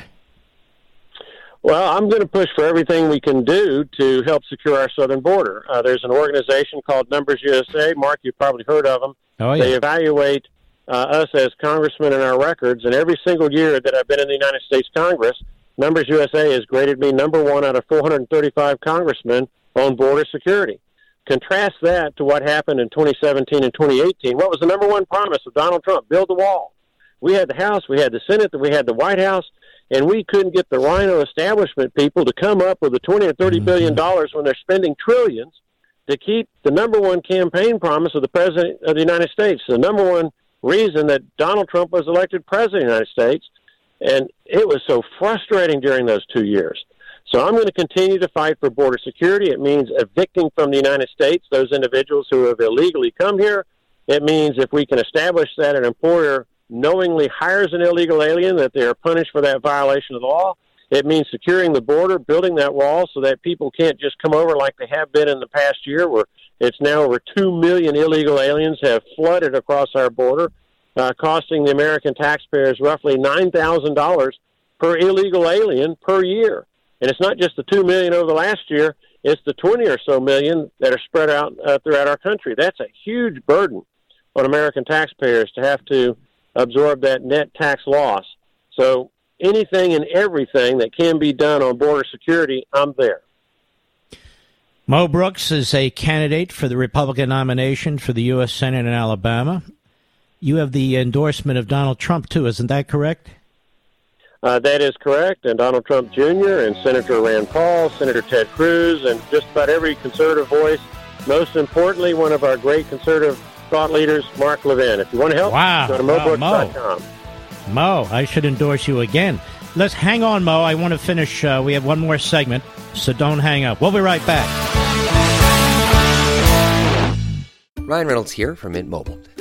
[SPEAKER 7] Well, I'm going to push for everything we can do to help secure our southern border. Uh, there's an organization called Numbers USA. Mark, you've probably heard of them.
[SPEAKER 1] Oh, yeah.
[SPEAKER 7] They evaluate uh, us as congressmen and our records, and every single year that I've been in the United States Congress, Numbers USA has graded me number one out of 435 congressmen on border security. Contrast that to what happened in 2017 and 2018. What was the number one promise of Donald Trump? Build the wall. We had the House, we had the Senate, we had the White House, and we couldn't get the RINO establishment people to come up with the 20 or 30 billion mm-hmm. dollars when they're spending trillions to keep the number one campaign promise of the president of the United States. The number one reason that Donald Trump was elected president of the United States. And it was so frustrating during those two years. So I'm going to continue to fight for border security. It means evicting from the United States those individuals who have illegally come here. It means if we can establish that an employer knowingly hires an illegal alien, that they are punished for that violation of the law. It means securing the border, building that wall so that people can't just come over like they have been in the past year, where it's now over 2 million illegal aliens have flooded across our border, uh, costing the American taxpayers roughly $9,000 per illegal alien per year. And it's not just the 2 million over the last year, it's the 20 or so million that are spread out uh, throughout our country. That's a huge burden on American taxpayers to have to absorb that net tax loss. So anything and everything that can be done on border security, I'm there.
[SPEAKER 1] Mo Brooks is a candidate for the Republican nomination for the U.S. Senate in Alabama. You have the endorsement of Donald Trump, too, isn't that correct?
[SPEAKER 7] Uh, that is correct. And Donald Trump Jr. and Senator Rand Paul, Senator Ted Cruz, and just about every conservative voice. Most importantly, one of our great conservative thought leaders, Mark Levin. If you want to help,
[SPEAKER 1] wow.
[SPEAKER 7] go to mobrooks.com.
[SPEAKER 1] Mo. Mo, I should endorse you again. Let's hang on, Mo. I want to finish. Uh, we have one more segment, so don't hang up. We'll be right back.
[SPEAKER 8] Ryan Reynolds here from Mint Mobile.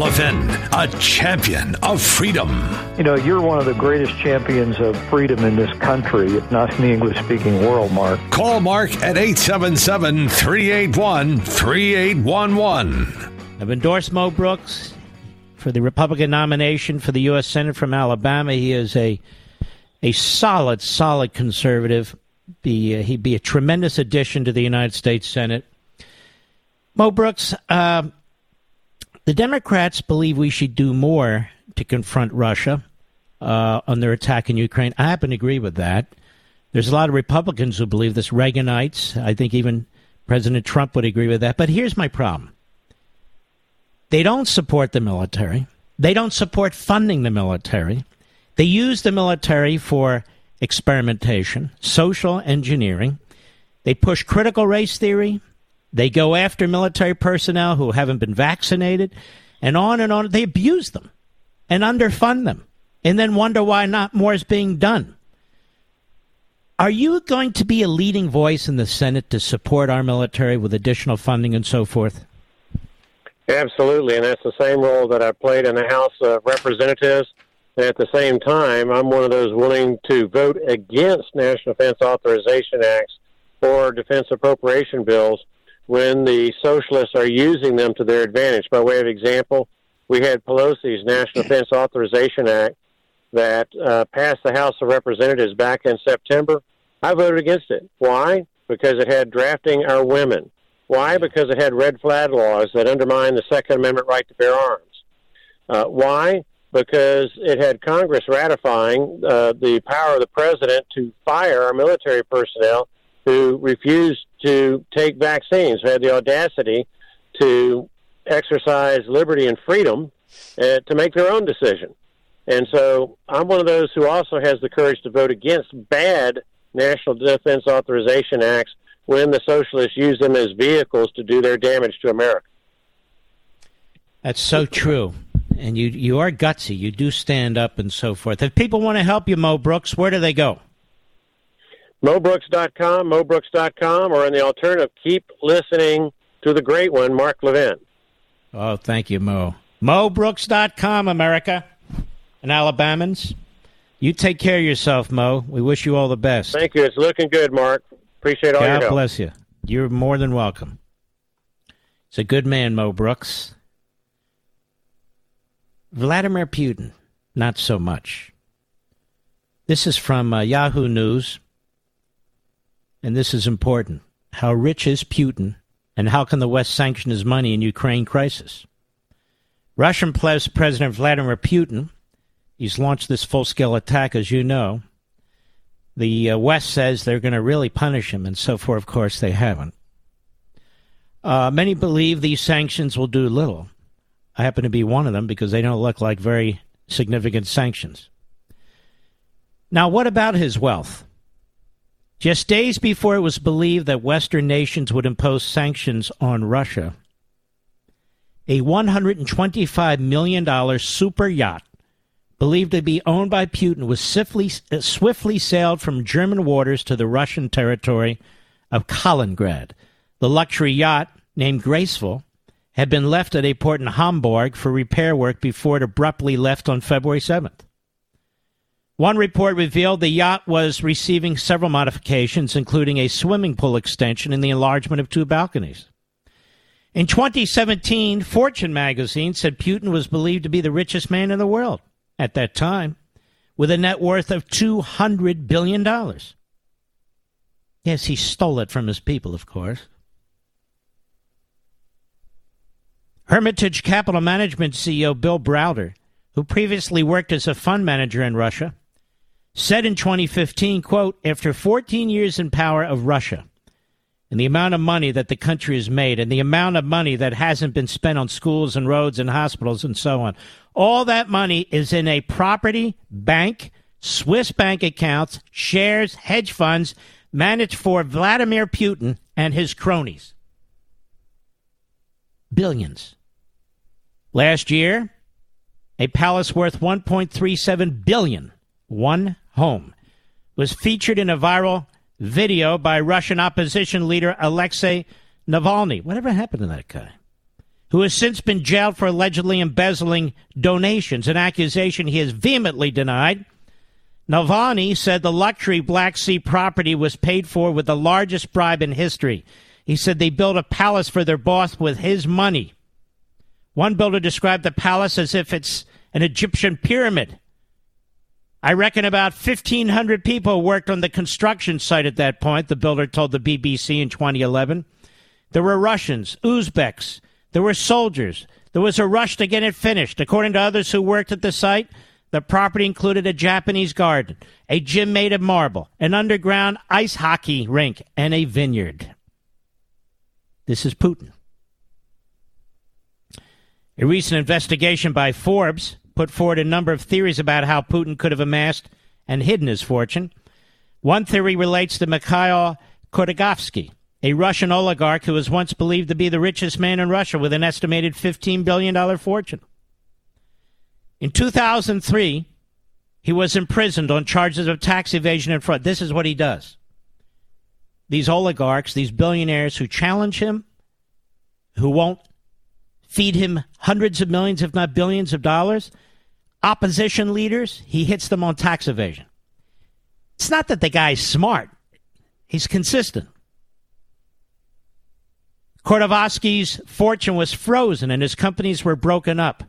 [SPEAKER 3] Levin, a champion of freedom.
[SPEAKER 9] You know, you're one of the greatest champions of freedom in this country, if not in the English speaking world, Mark.
[SPEAKER 3] Call Mark at 877 381 3811.
[SPEAKER 1] I've endorsed Mo Brooks for the Republican nomination for the U.S. Senate from Alabama. He is a a solid, solid conservative. Be uh, he'd be a tremendous addition to the United States Senate. Mo Brooks, uh, the Democrats believe we should do more to confront Russia uh, on their attack in Ukraine. I happen to agree with that. There's a lot of Republicans who believe this, Reaganites. I think even President Trump would agree with that. But here's my problem they don't support the military, they don't support funding the military. They use the military for experimentation, social engineering. They push critical race theory. They go after military personnel who haven't been vaccinated, and on and on. They abuse them and underfund them, and then wonder why not more is being done. Are you going to be a leading voice in the Senate to support our military with additional funding and so forth?
[SPEAKER 7] Absolutely, and that's the same role that I played in the House of Representatives. And at the same time, I'm one of those willing to vote against National Defense Authorization Acts or defense appropriation bills when the socialists are using them to their advantage. By way of example, we had Pelosi's National Defense Authorization Act that uh, passed the House of Representatives back in September. I voted against it. Why? Because it had drafting our women. Why? Because it had red flag laws that undermine the Second Amendment right to bear arms. Uh, why? Because it had Congress ratifying uh, the power of the president to fire our military personnel who refused to take vaccines, who had the audacity to exercise liberty and freedom uh, to make their own decision. And so I'm one of those who also has the courage to vote against bad national defense authorization acts when the socialists use them as vehicles to do their damage to America.
[SPEAKER 1] That's so true. And you you are gutsy. You do stand up and so forth. If people want to help you, Mo Brooks, where do they go?
[SPEAKER 7] MoBrooks.com, MoBrooks.com, or in the alternative, keep listening to the great one, Mark Levin.
[SPEAKER 1] Oh, thank you, Mo. MoBrooks.com, America and Alabamans. You take care of yourself, Mo. We wish you all the best.
[SPEAKER 7] Thank you. It's looking good, Mark. Appreciate all
[SPEAKER 1] God
[SPEAKER 7] your help.
[SPEAKER 1] bless you. You're more than welcome. It's a good man, Mo Brooks. Vladimir Putin, not so much. This is from uh, Yahoo News, and this is important. How rich is Putin, and how can the West sanction his money in Ukraine crisis? Russian President Vladimir Putin He's launched this full scale attack, as you know. The uh, West says they're going to really punish him, and so far, of course, they haven't. Uh, many believe these sanctions will do little. I happen to be one of them because they don't look like very significant sanctions. Now, what about his wealth? Just days before it was believed that Western nations would impose sanctions on Russia, a $125 million super yacht believed to be owned by Putin, was swiftly, swiftly sailed from German waters to the Russian territory of Kaliningrad. The luxury yacht, named Graceful, had been left at a port in Hamburg for repair work before it abruptly left on February 7th. One report revealed the yacht was receiving several modifications, including a swimming pool extension and the enlargement of two balconies. In 2017, Fortune magazine said Putin was believed to be the richest man in the world at that time with a net worth of $200 billion. Yes, he stole it from his people, of course. Hermitage Capital Management CEO Bill Browder, who previously worked as a fund manager in Russia, said in 2015, quote, after 14 years in power of Russia, and the amount of money that the country has made and the amount of money that hasn't been spent on schools and roads and hospitals and so on. All that money is in a property, bank, Swiss bank accounts, shares, hedge funds managed for Vladimir Putin and his cronies. Billions. Last year, a palace worth 1.37 billion, one home, was featured in a viral video by Russian opposition leader Alexei Navalny. Whatever happened to that guy? Who has since been jailed for allegedly embezzling donations, an accusation he has vehemently denied. Navalny said the luxury Black Sea property was paid for with the largest bribe in history. He said they built a palace for their boss with his money. One builder described the palace as if it's an Egyptian pyramid. I reckon about 1,500 people worked on the construction site at that point, the builder told the BBC in 2011. There were Russians, Uzbeks, there were soldiers. There was a rush to get it finished. According to others who worked at the site, the property included a Japanese garden, a gym made of marble, an underground ice hockey rink, and a vineyard. This is Putin. A recent investigation by Forbes put forward a number of theories about how Putin could have amassed and hidden his fortune. One theory relates to Mikhail Khodorkovsky, a Russian oligarch who was once believed to be the richest man in Russia with an estimated $15 billion fortune. In 2003, he was imprisoned on charges of tax evasion and fraud. This is what he does. These oligarchs, these billionaires who challenge him, who won't feed him hundreds of millions, if not billions of dollars, opposition leaders, he hits them on tax evasion. It's not that the guy's smart, he's consistent. Khodorkovsky's fortune was frozen and his companies were broken up.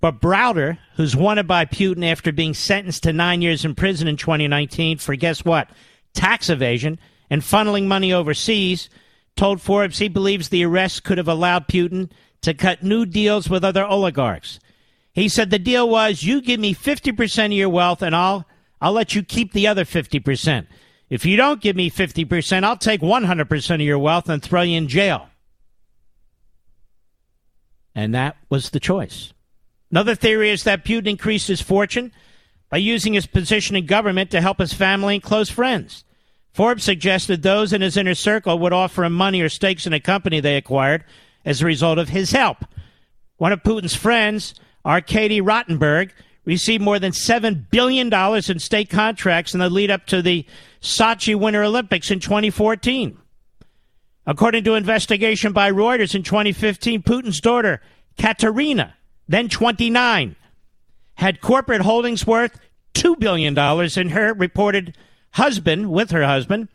[SPEAKER 1] But Browder, who's wanted by Putin after being sentenced to nine years in prison in 2019 for guess what? Tax evasion and funneling money overseas, told Forbes he believes the arrest could have allowed Putin to cut new deals with other oligarchs. He said the deal was you give me 50% of your wealth and I'll I'll let you keep the other 50%. If you don't give me 50%, I'll take 100% of your wealth and throw you in jail. And that was the choice. Another theory is that Putin increased his fortune by using his position in government to help his family and close friends. Forbes suggested those in his inner circle would offer him money or stakes in a company they acquired as a result of his help. One of Putin's friends, Arkady Rotenberg, received more than $7 billion in state contracts in the lead up to the Sochi Winter Olympics in 2014. According to investigation by Reuters in 2015, Putin's daughter, Katerina, then 29, had corporate holdings worth $2 billion in her reported husband, with her husband,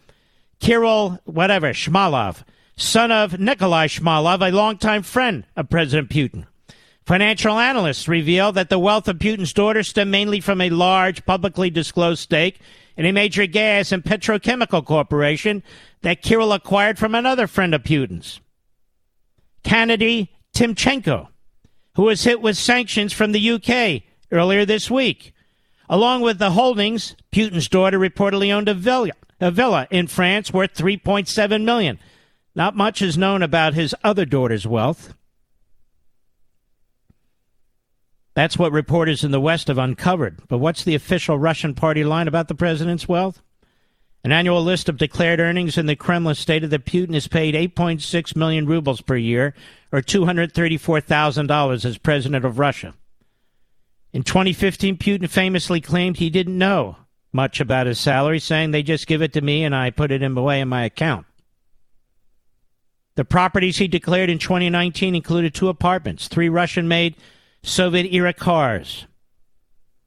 [SPEAKER 1] Kirill, whatever, Shmalov, son of Nikolai Shmalov, a longtime friend of President Putin. Financial analysts reveal that the wealth of Putin's daughter stemmed mainly from a large publicly disclosed stake in a major gas and petrochemical corporation that Kirill acquired from another friend of Putin's. Gennady Timchenko, who was hit with sanctions from the UK earlier this week. Along with the holdings, Putin's daughter reportedly owned a villa, a villa in France worth 3.7 million. Not much is known about his other daughter's wealth. That's what reporters in the West have uncovered. But what's the official Russian party line about the president's wealth? An annual list of declared earnings in the Kremlin stated that Putin is paid 8.6 million rubles per year, or $234,000 as president of Russia. In 2015, Putin famously claimed he didn't know much about his salary, saying they just give it to me and I put it away in my account. The properties he declared in 2019 included two apartments, three Russian made Soviet era cars,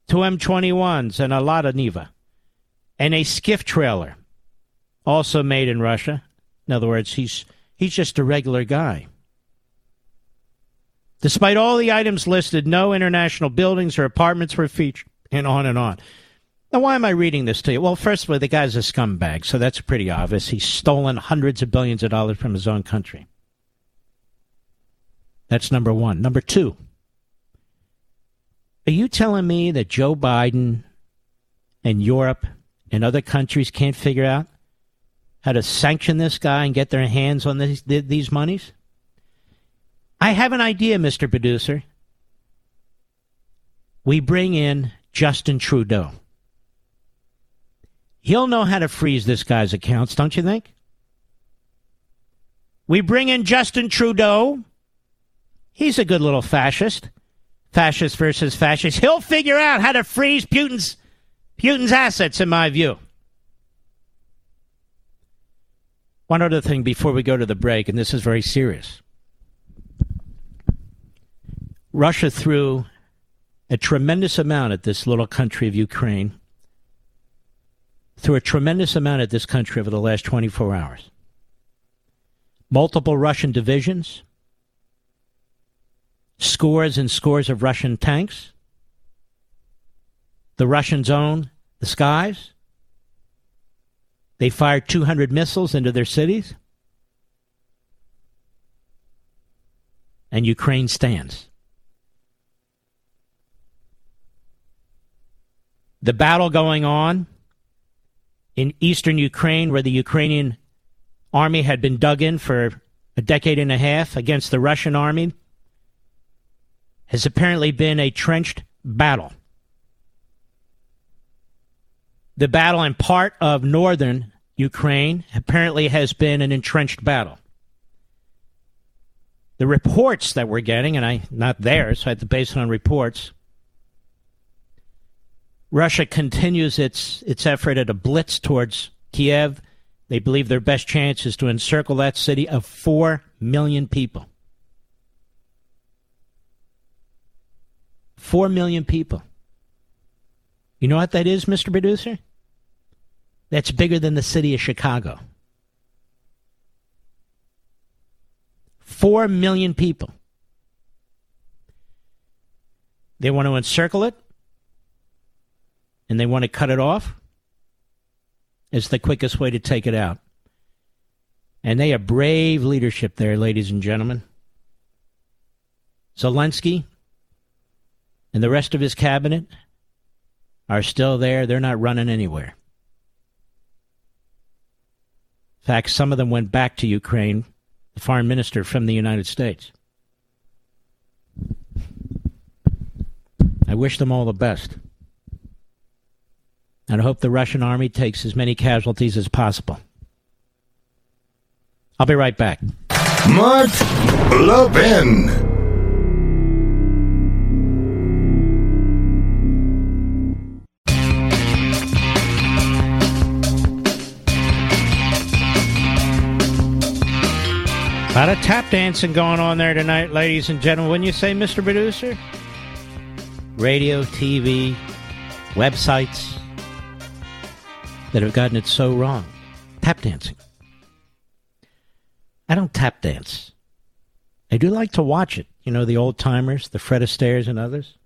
[SPEAKER 1] two M21s, and a Lada Niva, and a skiff trailer, also made in Russia. In other words, he's, he's just a regular guy. Despite all the items listed, no international buildings or apartments were featured, and on and on. Now, why am I reading this to you? Well, first of all, the guy's a scumbag, so that's pretty obvious. He's stolen hundreds of billions of dollars from his own country. That's number one. Number two, are you telling me that Joe Biden and Europe and other countries can't figure out how to sanction this guy and get their hands on these, these monies? I have an idea, Mr. Producer. We bring in Justin Trudeau. He'll know how to freeze this guy's accounts, don't you think? We bring in Justin Trudeau. He's a good little fascist fascist versus fascist. He'll figure out how to freeze Putin's Putin's assets, in my view. One other thing before we go to the break, and this is very serious. Russia threw a tremendous amount at this little country of Ukraine, threw a tremendous amount at this country over the last 24 hours. Multiple Russian divisions, scores and scores of Russian tanks. The Russians own the skies. They fired 200 missiles into their cities. And Ukraine stands. The battle going on in eastern Ukraine, where the Ukrainian army had been dug in for a decade and a half against the Russian army, has apparently been a trenched battle. The battle in part of northern Ukraine apparently has been an entrenched battle. The reports that we're getting, and I not there, so I have to base it on reports. Russia continues its its effort at a blitz towards Kiev. They believe their best chance is to encircle that city of four million people. Four million people. You know what that is, Mr. Producer? That's bigger than the city of Chicago. Four million people. They want to encircle it and they want to cut it off. It's the quickest way to take it out. And they have brave leadership there, ladies and gentlemen. Zelensky and the rest of his cabinet are still there. They're not running anywhere. In fact, some of them went back to Ukraine, the foreign minister from the United States. I wish them all the best. And I hope the Russian army takes as many casualties as possible. I'll be right back.
[SPEAKER 2] Mark Levin.
[SPEAKER 1] A lot of tap dancing going on there tonight, ladies and gentlemen. When you say, Mr. Producer? Radio, TV, websites that have gotten it so wrong. Tap dancing. I don't tap dance. I do like to watch it. You know, the old timers, the Fred Astaire's and others.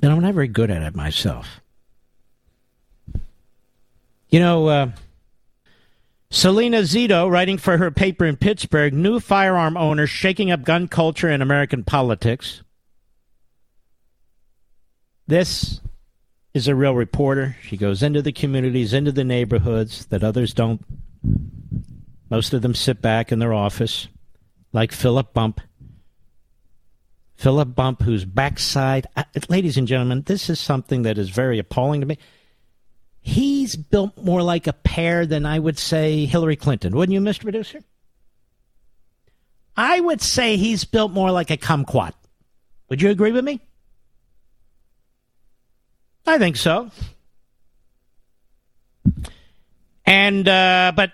[SPEAKER 1] And I'm not very good at it myself. You know, uh, Selena Zito, writing for her paper in Pittsburgh, new firearm owners shaking up gun culture in American politics. This is a real reporter. She goes into the communities, into the neighborhoods that others don't. Most of them sit back in their office, like Philip Bump. Philip Bump, whose backside, ladies and gentlemen, this is something that is very appalling to me he's built more like a pear than I would say Hillary Clinton. Wouldn't you, Mr. Producer? I would say he's built more like a kumquat. Would you agree with me? I think so. And, uh, but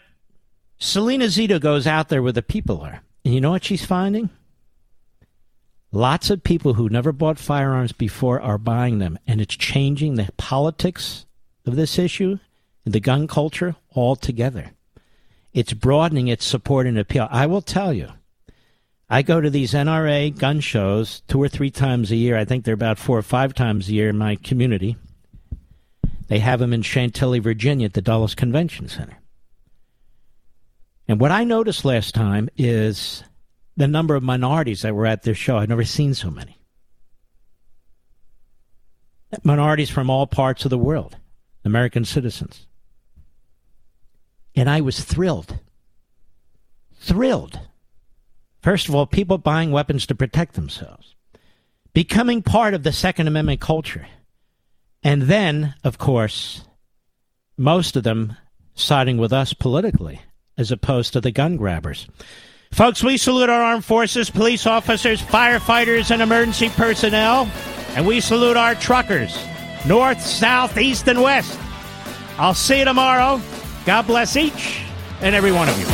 [SPEAKER 1] Selena Zito goes out there where the people are. And you know what she's finding? Lots of people who never bought firearms before are buying them, and it's changing the politics of this issue, the gun culture altogether. It's broadening its support and appeal. I will tell you, I go to these NRA gun shows two or three times a year. I think they're about four or five times a year in my community. They have them in Chantilly, Virginia at the Dulles Convention Center. And what I noticed last time is the number of minorities that were at this show. I've never seen so many. Minorities from all parts of the world. American citizens. And I was thrilled. Thrilled. First of all, people buying weapons to protect themselves, becoming part of the Second Amendment culture. And then, of course, most of them siding with us politically as opposed to the gun grabbers. Folks, we salute our armed forces, police officers, firefighters, and emergency personnel. And we salute our truckers north, south, east, and west. I'll see you tomorrow. God bless each and every one of you.